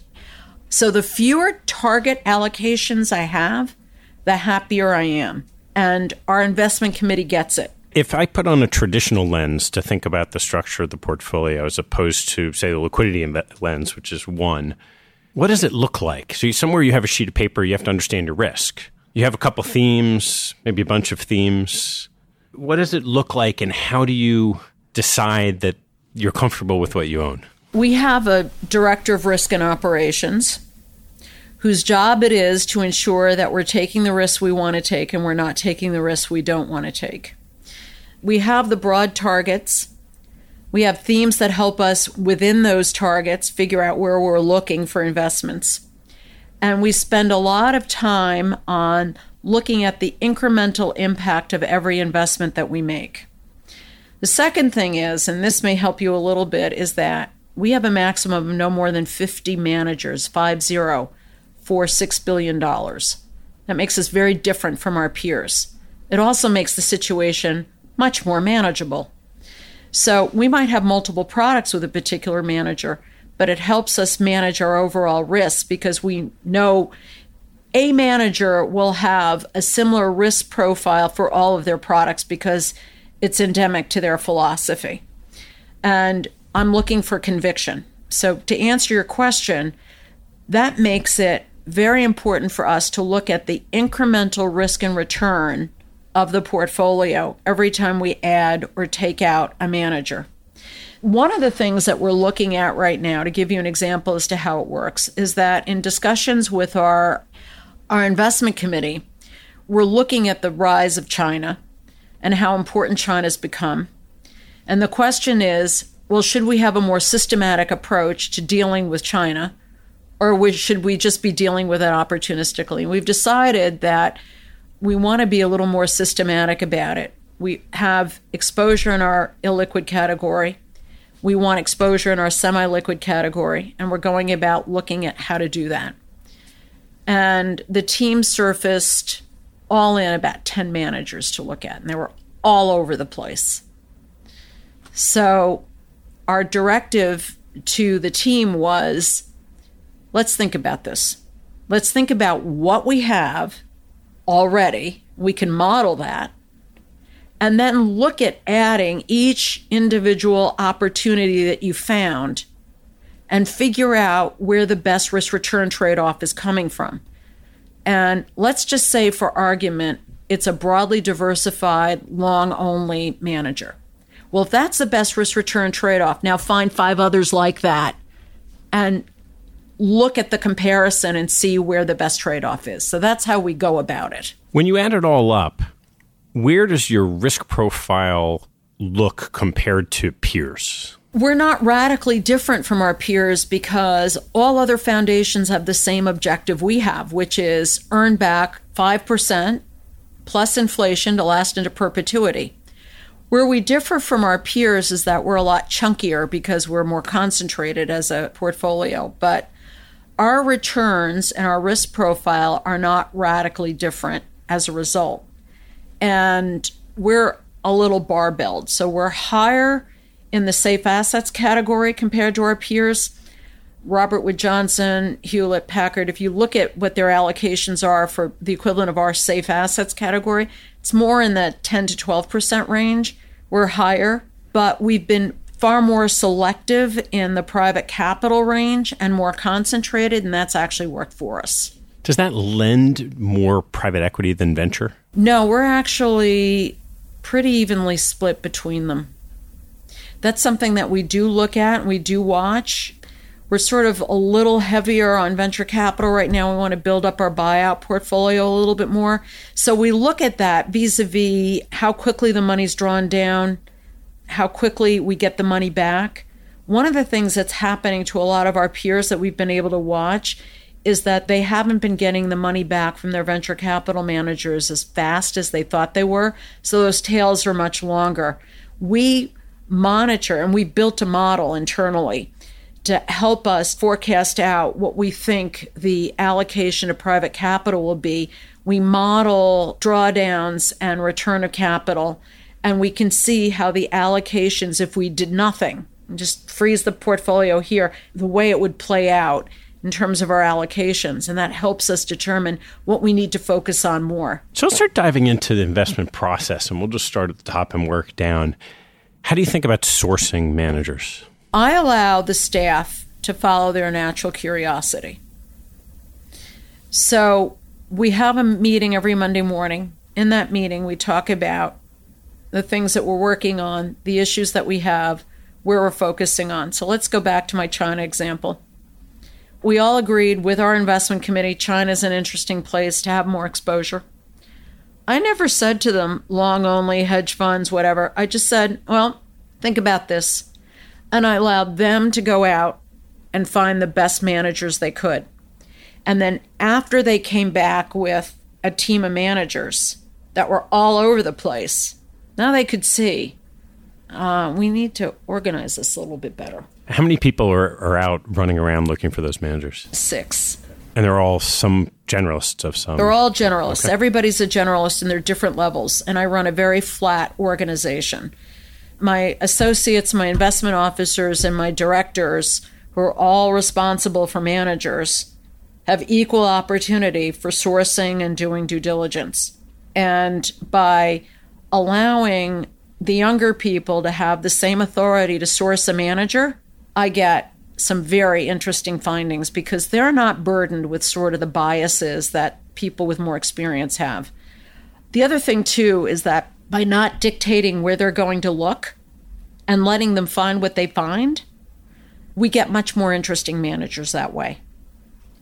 So the fewer target allocations I have, the happier I am. And our investment committee gets it. If I put on a traditional lens to think about the structure of the portfolio as opposed to, say, the liquidity lens, which is one, what does it look like? So, somewhere you have a sheet of paper, you have to understand your risk. You have a couple themes, maybe a bunch of themes. What does it look like, and how do you decide that you're comfortable with what you own? We have a director of risk and operations whose job it is to ensure that we're taking the risks we want to take and we're not taking the risks we don't want to take we have the broad targets. We have themes that help us within those targets figure out where we're looking for investments. And we spend a lot of time on looking at the incremental impact of every investment that we make. The second thing is, and this may help you a little bit, is that we have a maximum of no more than 50 managers, five zero, for $6 billion. That makes us very different from our peers. It also makes the situation much more manageable. So we might have multiple products with a particular manager, but it helps us manage our overall risks because we know a manager will have a similar risk profile for all of their products because it's endemic to their philosophy. And I'm looking for conviction. So, to answer your question, that makes it very important for us to look at the incremental risk and return of the portfolio every time we add or take out a manager. One of the things that we're looking at right now, to give you an example as to how it works, is that in discussions with our, our investment committee, we're looking at the rise of China and how important China's become. And the question is well, should we have a more systematic approach to dealing with China, or should we just be dealing with it opportunistically? We've decided that we want to be a little more systematic about it. We have exposure in our illiquid category. We want exposure in our semi liquid category, and we're going about looking at how to do that. And the team surfaced all in about 10 managers to look at, and they were all over the place. So, our directive to the team was let's think about this. Let's think about what we have already. We can model that. And then look at adding each individual opportunity that you found and figure out where the best risk return trade off is coming from. And let's just say, for argument, it's a broadly diversified, long only manager. Well, if that's the best risk return trade off, now find five others like that and look at the comparison and see where the best trade off is. So that's how we go about it. When you add it all up, where does your risk profile look compared to peers? We're not radically different from our peers because all other foundations have the same objective we have, which is earn back 5% plus inflation to last into perpetuity. Where we differ from our peers is that we're a lot chunkier because we're more concentrated as a portfolio, but our returns and our risk profile are not radically different as a result. And we're a little barbelled. So we're higher in the safe assets category compared to our peers. Robert Wood Johnson, Hewlett Packard, if you look at what their allocations are for the equivalent of our safe assets category, it's more in the 10 to 12% range. We're higher, but we've been far more selective in the private capital range and more concentrated, and that's actually worked for us. Does that lend more private equity than venture? No, we're actually pretty evenly split between them. That's something that we do look at and we do watch. We're sort of a little heavier on venture capital right now. We want to build up our buyout portfolio a little bit more. So we look at that vis a vis how quickly the money's drawn down, how quickly we get the money back. One of the things that's happening to a lot of our peers that we've been able to watch is that they haven't been getting the money back from their venture capital managers as fast as they thought they were. So those tails are much longer. We monitor and we built a model internally to help us forecast out what we think the allocation of private capital will be. We model drawdowns and return of capital, and we can see how the allocations, if we did nothing, just freeze the portfolio here, the way it would play out in terms of our allocations. And that helps us determine what we need to focus on more. So let's start diving into the investment process, and we'll just start at the top and work down. How do you think about sourcing managers? I allow the staff to follow their natural curiosity. So we have a meeting every Monday morning. In that meeting, we talk about the things that we're working on, the issues that we have, where we're focusing on. So let's go back to my China example. We all agreed with our investment committee China is an interesting place to have more exposure. I never said to them long only, hedge funds, whatever. I just said, well, think about this and I allowed them to go out and find the best managers they could. And then after they came back with a team of managers that were all over the place, now they could see uh, we need to organize this a little bit better. How many people are, are out running around looking for those managers? Six. And they're all some generalists of some. They're all generalists. Okay. Everybody's a generalist and they're different levels. And I run a very flat organization my associates, my investment officers, and my directors, who are all responsible for managers, have equal opportunity for sourcing and doing due diligence. And by allowing the younger people to have the same authority to source a manager, I get some very interesting findings because they're not burdened with sort of the biases that people with more experience have. The other thing, too, is that by not dictating where they're going to look and letting them find what they find, we get much more interesting managers that way.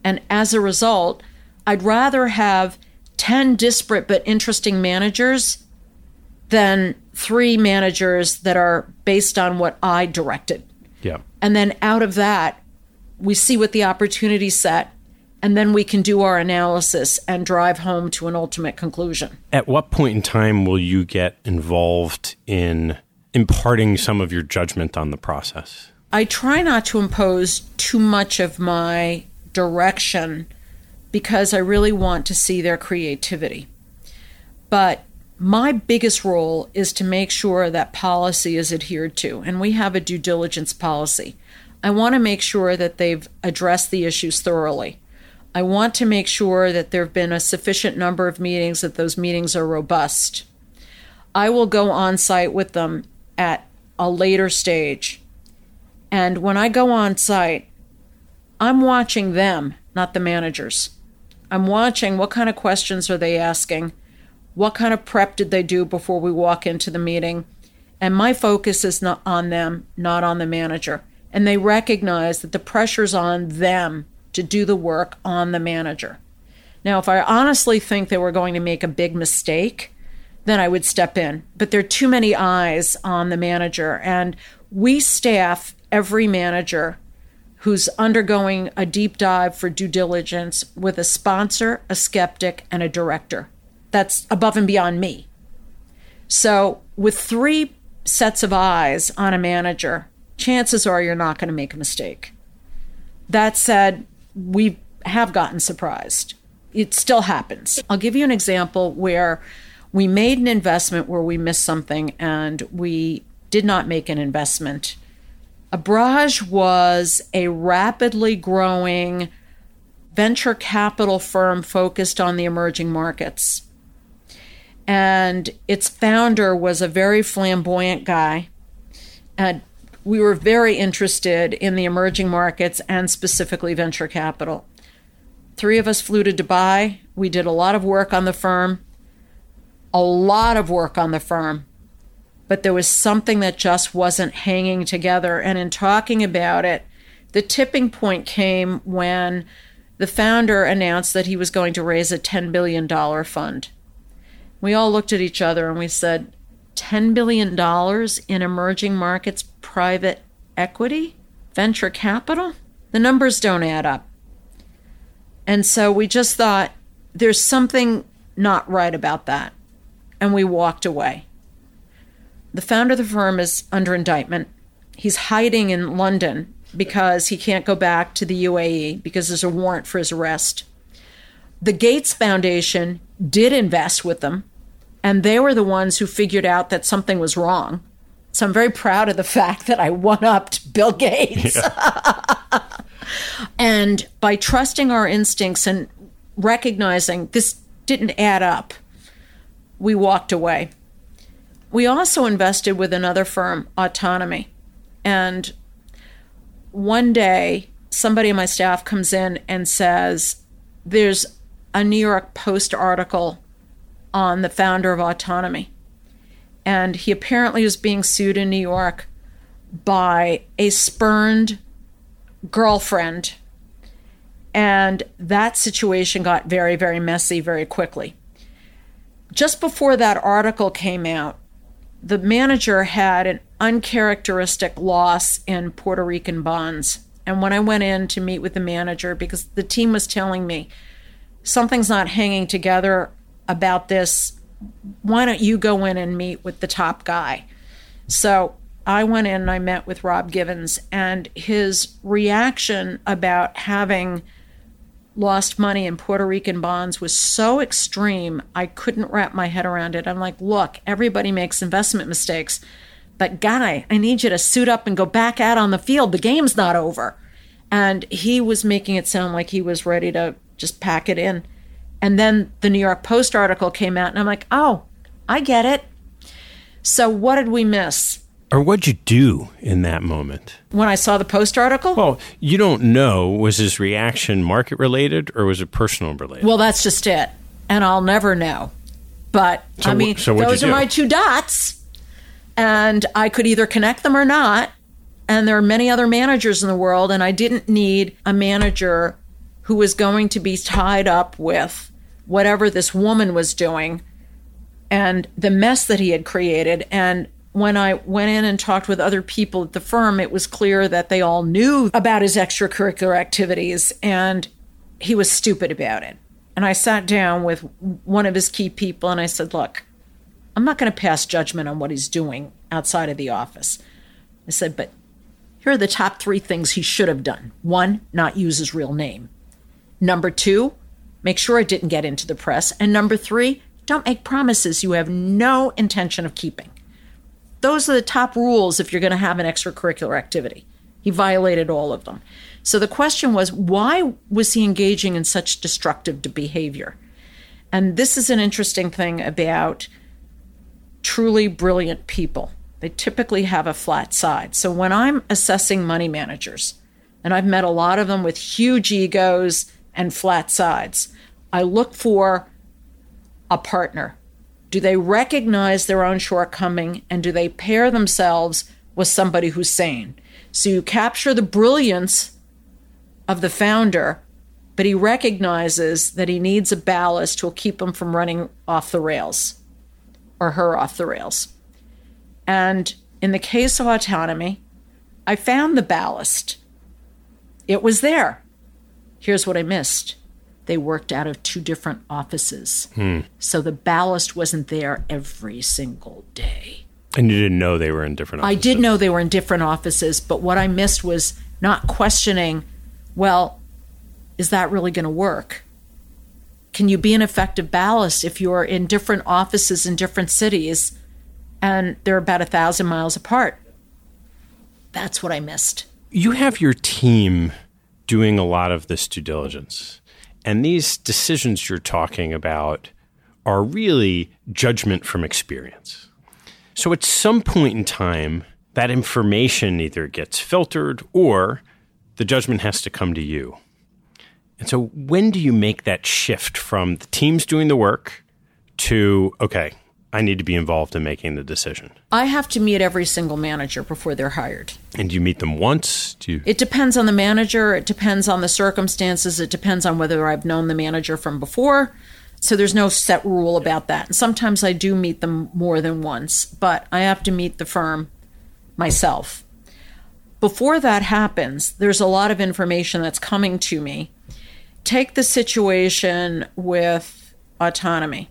And as a result, I'd rather have 10 disparate but interesting managers than three managers that are based on what I directed. Yeah. And then out of that, we see what the opportunity set and then we can do our analysis and drive home to an ultimate conclusion. At what point in time will you get involved in imparting some of your judgment on the process? I try not to impose too much of my direction because I really want to see their creativity. But my biggest role is to make sure that policy is adhered to, and we have a due diligence policy. I want to make sure that they've addressed the issues thoroughly. I want to make sure that there have been a sufficient number of meetings, that those meetings are robust. I will go on site with them at a later stage. And when I go on site, I'm watching them, not the managers. I'm watching what kind of questions are they asking? What kind of prep did they do before we walk into the meeting? And my focus is not on them, not on the manager. And they recognize that the pressure's on them to do the work on the manager. Now, if I honestly think they were going to make a big mistake, then I would step in. But there are too many eyes on the manager. And we staff every manager who's undergoing a deep dive for due diligence with a sponsor, a skeptic, and a director. That's above and beyond me. So, with three sets of eyes on a manager, chances are you're not going to make a mistake. That said, we have gotten surprised. It still happens. I'll give you an example where we made an investment where we missed something and we did not make an investment. Abraj was a rapidly growing venture capital firm focused on the emerging markets. And its founder was a very flamboyant guy. And we were very interested in the emerging markets and specifically venture capital. Three of us flew to Dubai. We did a lot of work on the firm, a lot of work on the firm, but there was something that just wasn't hanging together. And in talking about it, the tipping point came when the founder announced that he was going to raise a $10 billion fund. We all looked at each other and we said, $10 billion in emerging markets private equity, venture capital? The numbers don't add up. And so we just thought there's something not right about that. And we walked away. The founder of the firm is under indictment. He's hiding in London because he can't go back to the UAE because there's a warrant for his arrest. The Gates Foundation did invest with them and they were the ones who figured out that something was wrong. So I'm very proud of the fact that I one upped Bill Gates. Yeah. and by trusting our instincts and recognizing this didn't add up, we walked away. We also invested with another firm, Autonomy. And one day, somebody in my staff comes in and says, There's a New York Post article on the founder of Autonomy. And he apparently was being sued in New York by a spurned girlfriend. And that situation got very, very messy very quickly. Just before that article came out, the manager had an uncharacteristic loss in Puerto Rican bonds. And when I went in to meet with the manager, because the team was telling me something's not hanging together, about this. Why don't you go in and meet with the top guy? So I went in and I met with Rob Gibbins, and his reaction about having lost money in Puerto Rican bonds was so extreme, I couldn't wrap my head around it. I'm like, look, everybody makes investment mistakes, but guy, I need you to suit up and go back out on the field. The game's not over. And he was making it sound like he was ready to just pack it in. And then the New York Post article came out, and I'm like, oh, I get it. So what did we miss? Or what'd you do in that moment? When I saw the Post article? Well, you don't know. Was his reaction market related or was it personal related? Well, that's just it. And I'll never know. But so, I mean, so those are my two dots. And I could either connect them or not. And there are many other managers in the world. And I didn't need a manager who was going to be tied up with whatever this woman was doing and the mess that he had created. And when I went in and talked with other people at the firm, it was clear that they all knew about his extracurricular activities and he was stupid about it. And I sat down with one of his key people and I said, Look, I'm not going to pass judgment on what he's doing outside of the office. I said, But here are the top three things he should have done. One, not use his real name. Number two, make sure it didn't get into the press. And number three, don't make promises you have no intention of keeping. Those are the top rules if you're going to have an extracurricular activity. He violated all of them. So the question was, why was he engaging in such destructive behavior? And this is an interesting thing about truly brilliant people. They typically have a flat side. So when I'm assessing money managers, and I've met a lot of them with huge egos and flat sides, I look for a partner. Do they recognize their own shortcoming and do they pair themselves with somebody who's sane? So you capture the brilliance of the founder, but he recognizes that he needs a ballast to keep him from running off the rails or her off the rails. And in the case of autonomy, I found the ballast. It was there. Here's what I missed they worked out of two different offices. Hmm. So the ballast wasn't there every single day. And you didn't know they were in different offices? I did know they were in different offices, but what I missed was not questioning, well, is that really going to work? Can you be an effective ballast if you're in different offices in different cities and they're about a thousand miles apart? That's what I missed. You have your team doing a lot of this due diligence. And these decisions you're talking about are really judgment from experience. So at some point in time, that information either gets filtered or the judgment has to come to you. And so when do you make that shift from the teams doing the work to, okay, I need to be involved in making the decision? I have to meet every single manager before they're hired. And you meet them once? Do you... It depends on the manager. It depends on the circumstances. It depends on whether I've known the manager from before. So there's no set rule about that. And sometimes I do meet them more than once, but I have to meet the firm myself. Before that happens, there's a lot of information that's coming to me. Take the situation with autonomy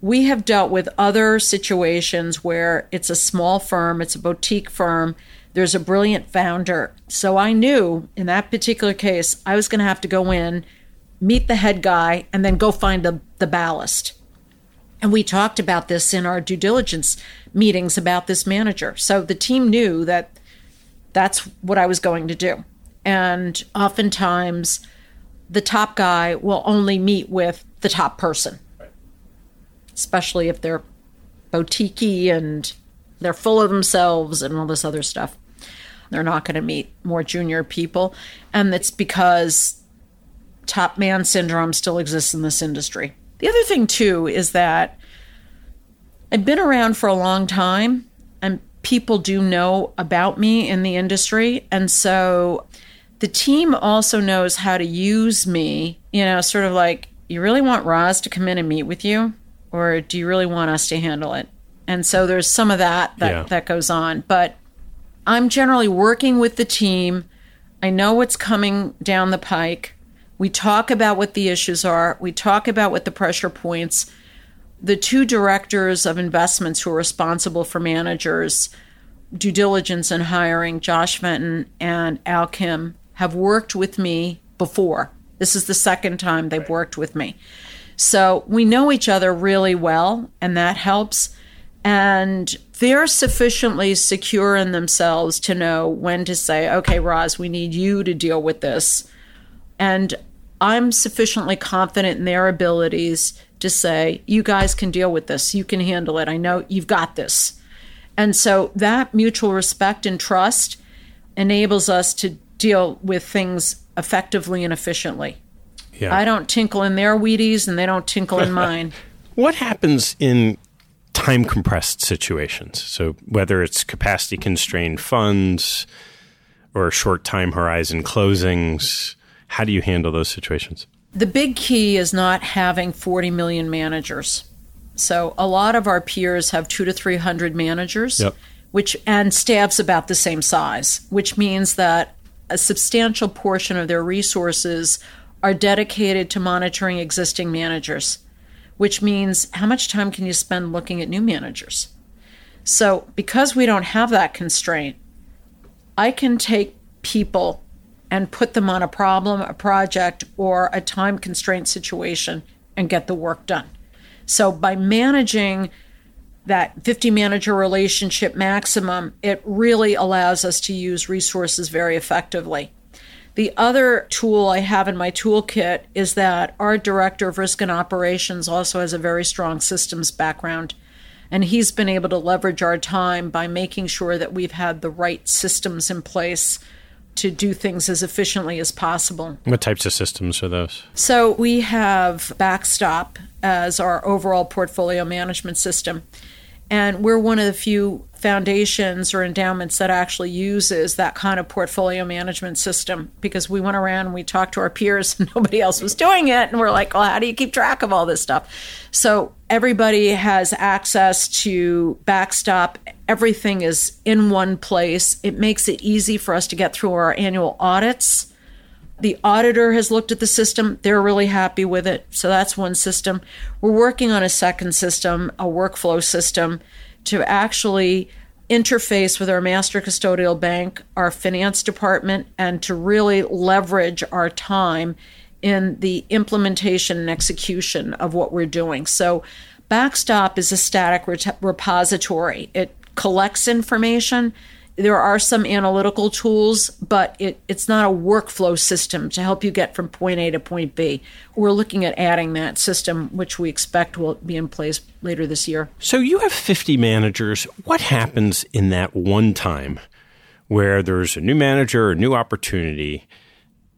we have dealt with other situations where it's a small firm, it's a boutique firm, there's a brilliant founder. So I knew in that particular case, I was going to have to go in, meet the head guy, and then go find the, the ballast. And we talked about this in our due diligence meetings about this manager. So the team knew that that's what I was going to do. And oftentimes, the top guy will only meet with the top person especially if they're boutiquey and they're full of themselves and all this other stuff. They're not going to meet more junior people. And it's because top man syndrome still exists in this industry. The other thing, too, is that I've been around for a long time and people do know about me in the industry. And so the team also knows how to use me, you know, sort of like, you really want Roz to come in and meet with you? Or do you really want us to handle it? And so there's some of that that, yeah. that goes on. But I'm generally working with the team. I know what's coming down the pike. We talk about what the issues are. We talk about what the pressure points. The two directors of investments who are responsible for managers, due diligence and hiring, Josh Fenton and Al Kim, have worked with me before. This is the second time they've worked with me. So we know each other really well, and that helps. And they're sufficiently secure in themselves to know when to say, okay, Roz, we need you to deal with this. And I'm sufficiently confident in their abilities to say, you guys can deal with this. You can handle it. I know you've got this. And so that mutual respect and trust enables us to deal with things effectively and efficiently. Yeah. I don't tinkle in their Wheaties and they don't tinkle in mine. what happens in time compressed situations? So, whether it's capacity constrained funds or short time horizon closings, how do you handle those situations? The big key is not having 40 million managers. So, a lot of our peers have two to 300 managers. Yep. Which and staffs about the same size, which means that a substantial portion of their resources are dedicated to monitoring existing managers, which means how much time can you spend looking at new managers? So, because we don't have that constraint, I can take people and put them on a problem, a project, or a time constraint situation and get the work done. So by managing that 50 manager relationship maximum, it really allows us to use resources very effectively. The other tool I have in my toolkit is that our director of risk and operations also has a very strong systems background. And he's been able to leverage our time by making sure that we've had the right systems in place to do things as efficiently as possible. What types of systems are those? So we have Backstop as our overall portfolio management system. And we're one of the few foundations or endowments that actually uses that kind of portfolio management system because we went around and we talked to our peers and nobody else was doing it. And we're like, well, how do you keep track of all this stuff? So everybody has access to backstop. Everything is in one place. It makes it easy for us to get through our annual audits the auditor has looked at the system. They're really happy with it. So that's one system. We're working on a second system, a workflow system, to actually interface with our master custodial bank, our finance department, and to really leverage our time in the implementation and execution of what we're doing. So, Backstop is a static repository. It collects information there are some analytical tools, but it, it's not a workflow system to help you get from point A to point B. We're looking at adding that system, which we expect will be in place later this year. So you have 50 managers. What happens in that one time where there's a new manager, a new opportunity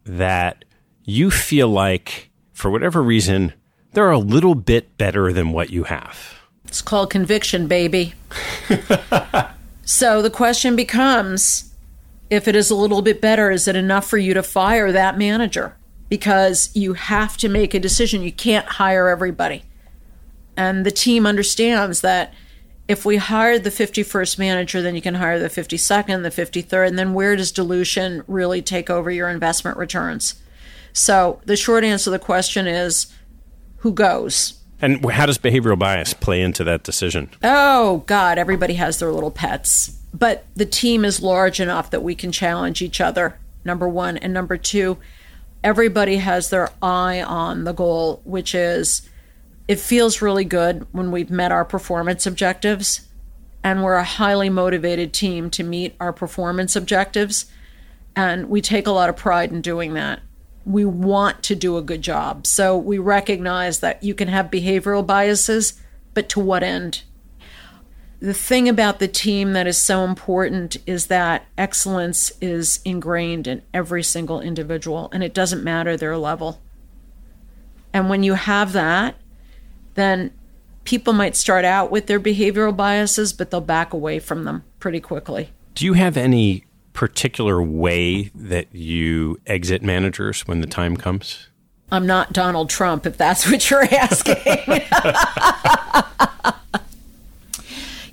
that you feel like, for whatever reason, they're a little bit better than what you have? It's called conviction, baby. So the question becomes if it is a little bit better, is it enough for you to fire that manager? Because you have to make a decision. You can't hire everybody. And the team understands that if we hire the 51st manager, then you can hire the 52nd, the 53rd, and then where does dilution really take over your investment returns? So the short answer to the question is who goes? And how does behavioral bias play into that decision? Oh, God, everybody has their little pets. But the team is large enough that we can challenge each other, number one. And number two, everybody has their eye on the goal, which is it feels really good when we've met our performance objectives. And we're a highly motivated team to meet our performance objectives. And we take a lot of pride in doing that we want to do a good job. So we recognize that you can have behavioral biases, but to what end? The thing about the team that is so important is that excellence is ingrained in every single individual, and it doesn't matter their level. And when you have that, then people might start out with their behavioral biases, but they'll back away from them pretty quickly. Do you have any particular way that you exit managers when the time comes? I'm not Donald Trump, if that's what you're asking.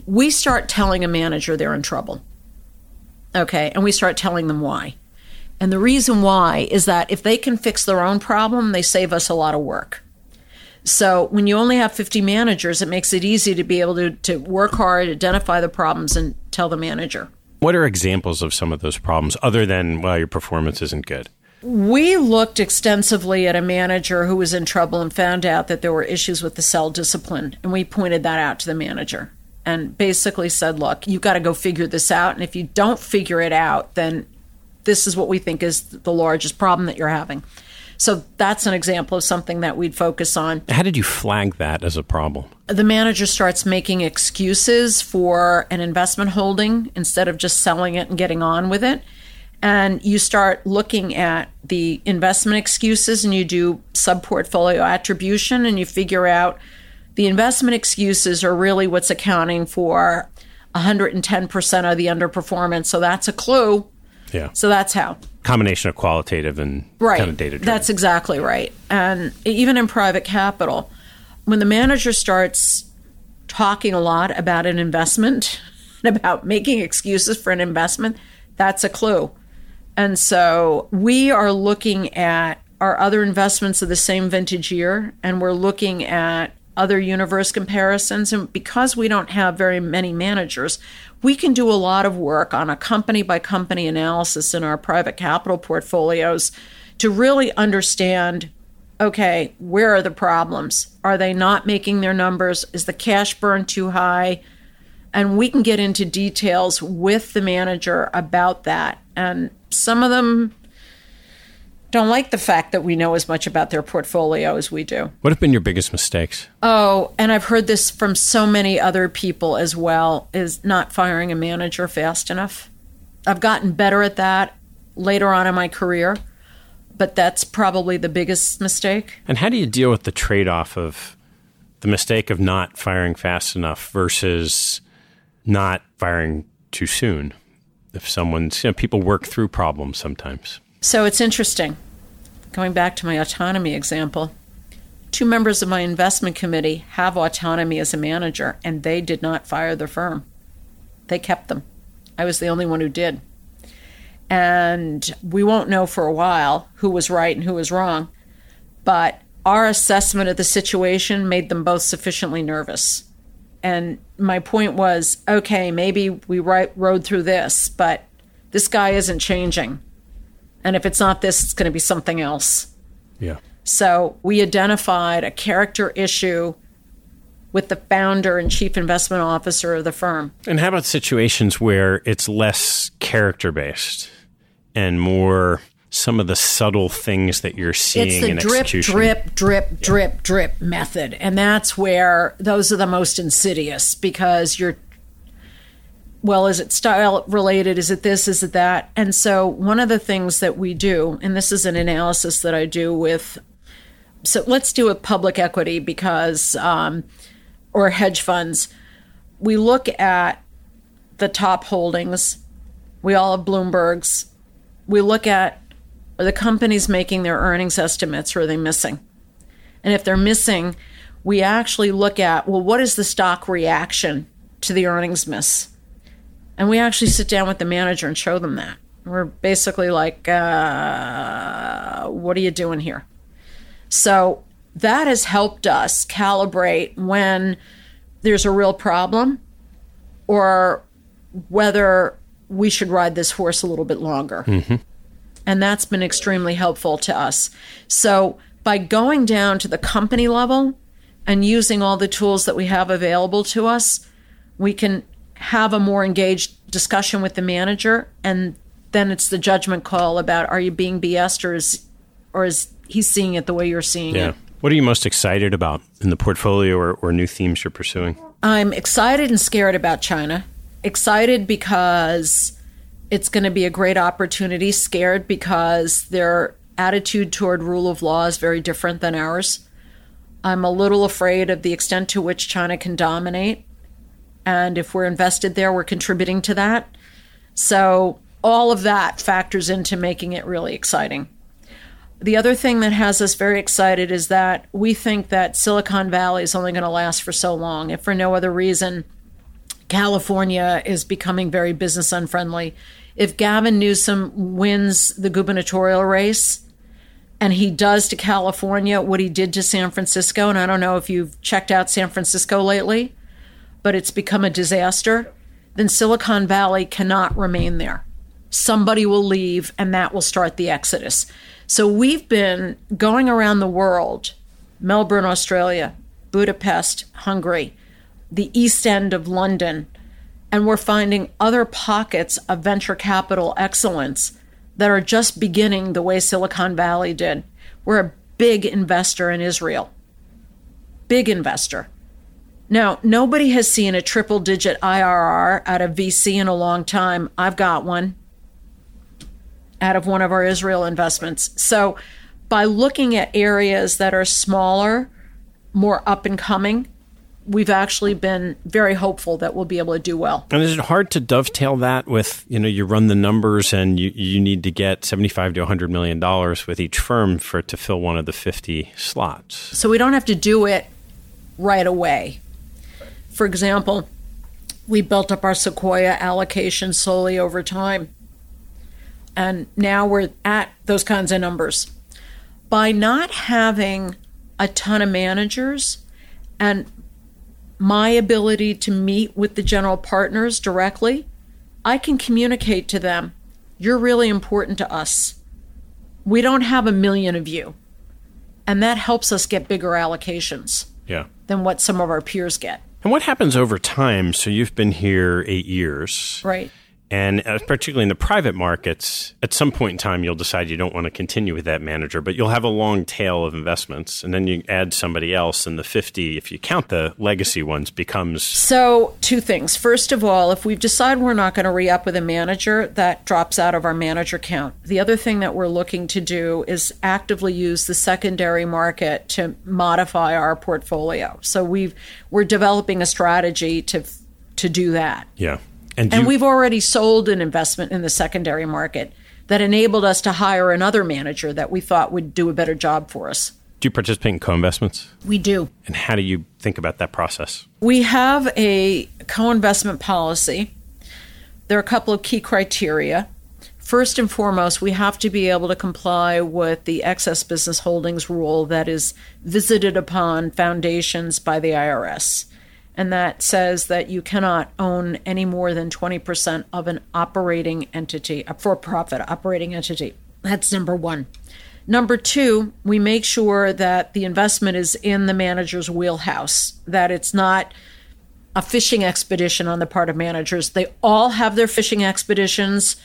we start telling a manager they're in trouble. Okay, and we start telling them why. And the reason why is that if they can fix their own problem, they save us a lot of work. So when you only have 50 managers, it makes it easy to be able to, to work hard, identify the problems, and tell the manager. What are examples of some of those problems other than, well, your performance isn't good? We looked extensively at a manager who was in trouble and found out that there were issues with the sell discipline. And we pointed that out to the manager and basically said, look, you've got to go figure this out. And if you don't figure it out, then this is what we think is the largest problem that you're having. So that's an example of something that we'd focus on. How did you flag that as a problem? The manager starts making excuses for an investment holding instead of just selling it and getting on with it. And you start looking at the investment excuses and you do sub portfolio attribution and you figure out the investment excuses are really what's accounting for 110% of the underperformance. So that's a clue yeah. So that's how. Combination of qualitative and right. kind of data driven. That's exactly right. And even in private capital, when the manager starts talking a lot about an investment and about making excuses for an investment, that's a clue. And so we are looking at our other investments of the same vintage year, and we're looking at other universe comparisons. And because we don't have very many managers, we can do a lot of work on a company by company analysis in our private capital portfolios to really understand okay, where are the problems? Are they not making their numbers? Is the cash burn too high? And we can get into details with the manager about that. And some of them don't like the fact that we know as much about their portfolio as we do. What have been your biggest mistakes? Oh, and I've heard this from so many other people as well is not firing a manager fast enough. I've gotten better at that later on in my career, but that's probably the biggest mistake. And how do you deal with the trade off of the mistake of not firing fast enough versus not firing too soon? If someone's, you know, people work through problems sometimes. So it's interesting. Going back to my Autonomy example, two members of my investment committee have Autonomy as a manager, and they did not fire the firm. They kept them. I was the only one who did. And we won't know for a while who was right and who was wrong, but our assessment of the situation made them both sufficiently nervous. And my point was okay, maybe we rode through this, but this guy isn't changing. And if it's not this, it's going to be something else. Yeah. So we identified a character issue with the founder and chief investment officer of the firm. And how about situations where it's less character based and more some of the subtle things that you're seeing it's the in drip, execution? drip, drip, drip, drip method, and that's where those are the most insidious because you're well, is it style related? Is it this? Is it that? And so, one of the things that we do, and this is an analysis that I do with, so let's do with public equity because, um, or hedge funds, we look at the top holdings. We all have Bloomberg's. We look at are the companies making their earnings estimates or are they missing? And if they're missing, we actually look at well, what is the stock reaction to the earnings miss? And we actually sit down with the manager and show them that. We're basically like, uh, what are you doing here? So that has helped us calibrate when there's a real problem or whether we should ride this horse a little bit longer. Mm-hmm. And that's been extremely helpful to us. So by going down to the company level and using all the tools that we have available to us, we can have a more engaged discussion with the manager and then it's the judgment call about are you being BS'd or is or is he seeing it the way you're seeing it. yeah. it. What are you most excited about in the portfolio or, or new themes you're pursuing? I'm excited and scared about China. Excited because it's going to be a great opportunity, scared because their attitude toward rule of law is very different than ours. I'm a little afraid of the extent to which China can dominate and if we're invested there, we're contributing to that. So all of that factors into making it really exciting. The other thing that has us very excited is that we think that Silicon Valley is only going to last for so long, if for no other reason. California is becoming very business unfriendly. If Gavin Newsom wins the gubernatorial race, and he does to California what he did to San Francisco, and I don't know if you've checked out San Francisco lately, but it's become a disaster, then Silicon Valley cannot remain there. Somebody will leave, and that will start the exodus. So we've been going around the world Melbourne, Australia, Budapest, Hungary, the East End of London, and we're finding other pockets of venture capital excellence that are just beginning the way Silicon Valley did. We're a big investor in Israel. Big investor. Now, nobody has seen a triple digit IRR out of VC in a long time. I've got one out of one of our Israel investments. So, by looking at areas that are smaller, more up and coming, we've actually been very hopeful that we'll be able to do well. And is it hard to dovetail that with, you know, you run the numbers and you, you need to get 75 to 100 million dollars with each firm for it to fill one of the 50 slots. So we don't have to do it right away. For example, we built up our Sequoia allocation slowly over time. And now we're at those kinds of numbers. By not having a ton of managers And my ability to meet with the general partners directly, I can communicate to them, you're really important to us. We don't have a million of you. And that helps us get bigger allocations Yeah. than what some of our peers get. And what happens over time? So you've been here eight years. Right. And uh, particularly in the private markets, at some point in time, you'll decide you don't want to continue with that manager, but you'll have a long tail of investments. And then you add somebody else, and the 50, if you count the legacy ones, becomes. So, two things. First of all, if we've decided we're not going to re up with a manager, that drops out of our manager count. The other thing that we're looking to do is actively use the secondary market to modify our portfolio. So, we've, we're developing a strategy to, to do that. Yeah. And, And you- we've already sold an investment in the secondary market that enabled us to hire another manager that we thought would do a better job for us. do you participate in co investments? We do. And how do you think about that process? We have a co investment policy. There are a couple of key criteria. First and foremost, we have to be able to comply with the excess business holdings rule that is visited upon foundations by the IRS. And that says that you cannot own any more than 20% of an operating entity, a for profit operating entity. That's number one. Number two, we make sure that the investment is in the manager's wheelhouse, that it's not a fishing expedition on the part of managers. They all have their fishing expeditions.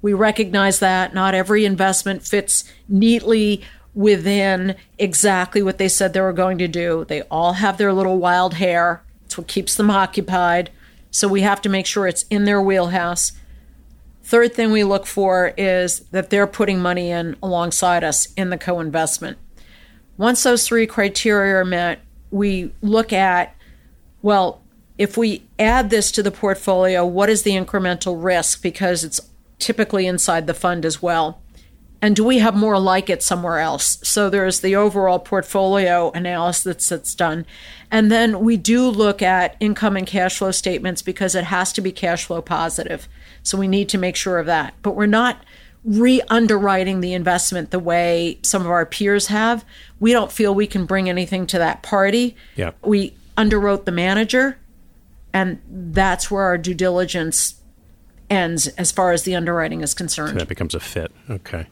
We recognize that not every investment fits neatly within exactly what they said they were going to do. They all have their little wild hair. It's what keeps them occupied. So we have to make sure it's in their wheelhouse. Third thing we look for is that they're putting money in alongside us in the co investment. Once those three criteria are met, we look at well, if we add this to the portfolio, what is the incremental risk? Because it's typically inside the fund as well. And do we have more like it somewhere else? So there's the overall portfolio analysis that's done. And then we do look at income and cash flow statements because it has to be cash flow positive. So we need to make sure of that. But we're not re underwriting the investment the way some of our peers have. We don't feel we can bring anything to that party. Yeah. We underwrote the manager, and that's where our due diligence ends as far as the underwriting is concerned. That becomes a fit. Okay.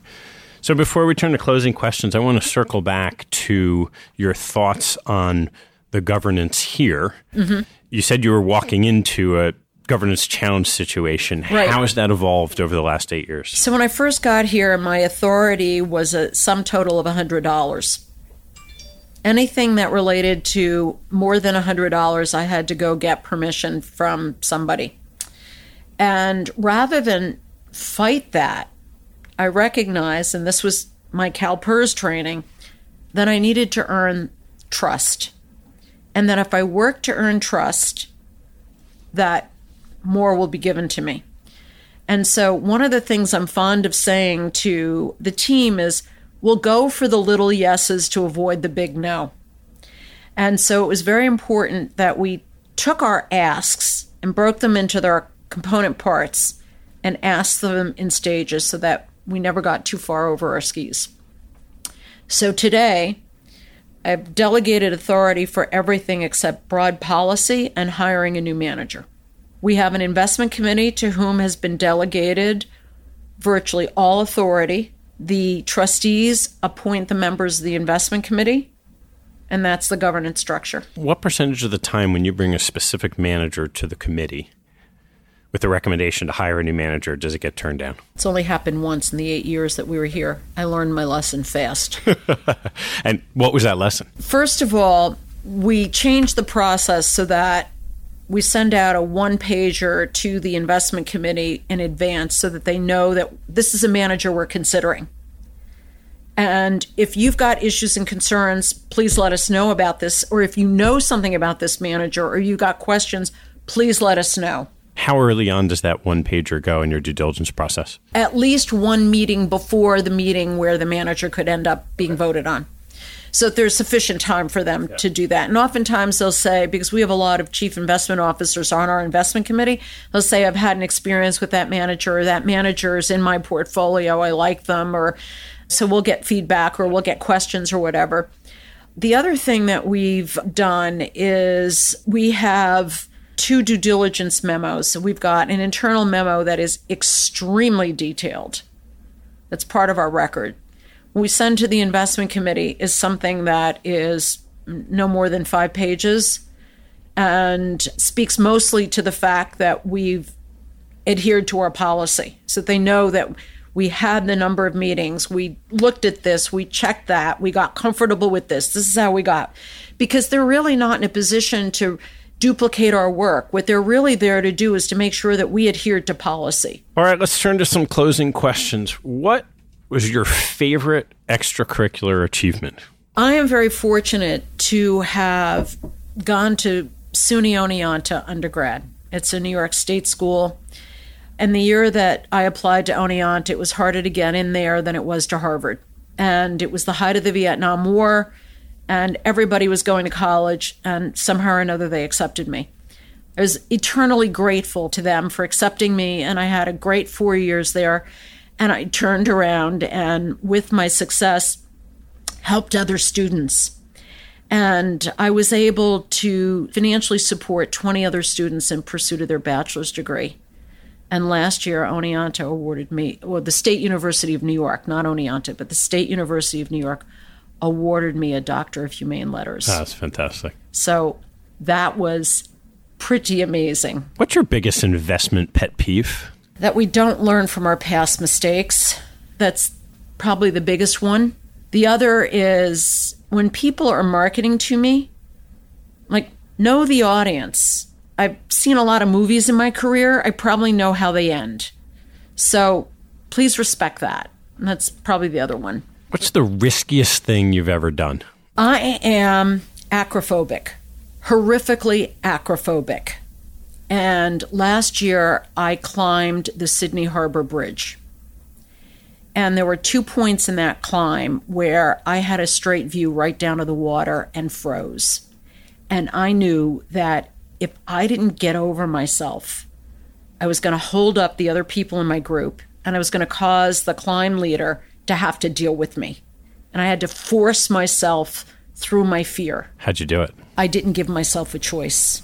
So before we turn to closing questions, I want to circle back to your thoughts on the governance here. Mm-hmm. You said you were walking into a governance challenge situation. Right. How has that evolved over the last eight years? So when I first got here, my authority was a sum total of $100. Anything that related to more than $100, I had to go get permission from somebody. And rather than fight that, I recognized, and this was my CalPERS training, that I needed to earn trust. And that if I work to earn trust, that more will be given to me. And so, one of the things I'm fond of saying to the team is we'll go for the little yeses to avoid the big no. And so, it was very important that we took our asks and broke them into their component parts and asked them in stages so that we never got too far over our skis. So, today, I've delegated authority for everything except broad policy and hiring a new manager. We have an investment committee to whom has been delegated virtually all authority. The trustees appoint the members of the investment committee, and that's the governance structure. What percentage of the time when you bring a specific manager to the committee with the recommendation to hire a new manager does it get turned down? It's only happened once in the eight years that we were here. I learned my lesson fast. And what was that lesson? First of all, we changed the process so that we send out a one pager to the investment committee in advance so that they know that this is a manager we're considering. And if you've got issues and concerns, please let us know about this. Or if you know something about this manager or you've got questions, please let us know. How early on does that one pager go in your due diligence process? At least one meeting before the meeting where the manager could end up being voted on. So there's sufficient time for them to do that. And oftentimes they'll say, because we have a lot of chief investment officers on our investment committee, they'll say, I've had an experience with that manager, or that manager is in my portfolio, I like them, or so we'll get feedback or we'll get questions or whatever. The other thing that we've done is we have two due diligence memos. We've got an internal memo that is extremely detailed. That's part of our record. What we send to the investment committee is something that is no more than five pages and speaks mostly to the fact that we've adhered to our policy so they know that we had the number of meetings we looked at this we checked that we got comfortable with this this is how we got because they're really not in a position to duplicate our work. What they're really there to do is to make sure that we adhere to policy. All right let's turn to some closing questions. What was your favorite extracurricular achievement? I am very fortunate to have gone to SUNY Oneonta undergrad. It's a New York state school. And the year that I applied to Oneonta, it was harder to get in there than it was to Harvard. And it was the height of the Vietnam War, and everybody was going to college, and somehow or another they accepted me. I was eternally grateful to them for accepting me, and I had a great four years there. And I turned around and, with my success, helped other students. And I was able to financially support 20 other students in pursuit of their bachelor's degree. And last year, Oneonta awarded me, well, the State University of New York, not Oneonta, but the State University of New York awarded me a Doctor of Humane Letters. That's fantastic. So that was pretty amazing. What's your biggest investment pet peeve? That we don't learn from our past mistakes. That's probably the biggest one. The other is when people are marketing to me, like, know the audience I've seen a lot of movies in my career. I probably know how they end. So please respect that. And that's probably the other one. What's the riskiest thing you've ever done? I am acrophobic, horrifically acrophobic. And last year, I climbed the Sydney Harbor Bridge. And there were two points in that climb where I had a straight view right down to the water and froze. And I knew that if I didn't get over myself, I was going to hold up the other people in my group and I was going to cause the climb leader to have to deal with me. And I had to force myself through my fear. How'd you do it? I didn't give myself a choice.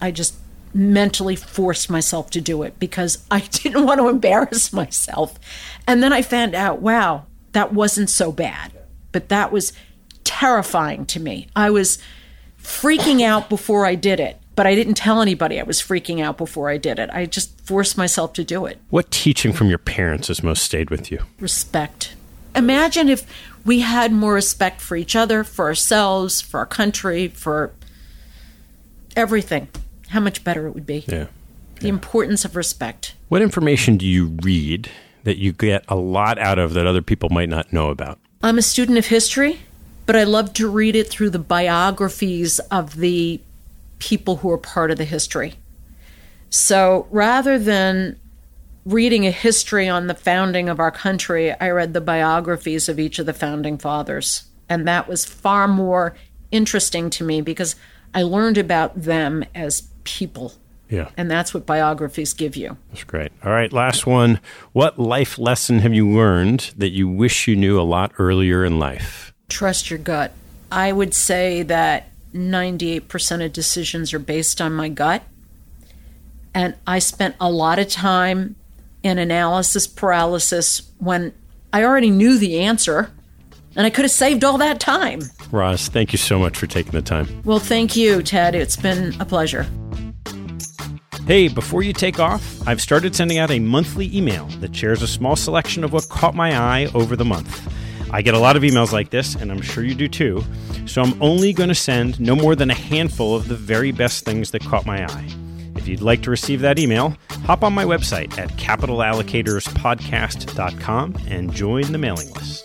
I just mentally forced myself to do it because I didn't want to embarrass myself. And then I found out, wow, that wasn't so bad. But that was terrifying to me. I was freaking out before I did it but I didn't tell anybody I was freaking out before I did it. I just forced myself to do it. What teaching from your parents has most stayed with you? Respect. Imagine if we had more respect for each other, for ourselves, for our country, for everything. How much better it would be. Yeah. The importance of respect. What information do you read that you get a lot out of that other people might not know about? I'm a student of history, but I love to read it through the biographies of the people who are part of the history. So rather than reading a history on the founding of our country, I read the biographies of each of the founding fathers. And that was far more interesting to me because I learned about them as people. Yeah. And that's what biographies give you. That's great. All right, last one. What life lesson have you learned that you wish you knew a lot earlier in life? Trust your gut. I would say that 98% of decisions are based on my gut. And I spent a lot of time in analysis paralysis when I already knew the answer and I could have saved all that time. Roz, thank you so much for taking the time. Well, thank you, Ted. It's been a pleasure. Hey, before you take off, I've started sending out a monthly email that shares a small selection of what caught my eye over the month. I get a lot of emails like this, and I'm sure you do too. So I'm only going to send no more than a handful of the very best things that caught my eye. If you'd like to receive that email, hop on my website at capitalallocatorspodcast.com and join the mailing list.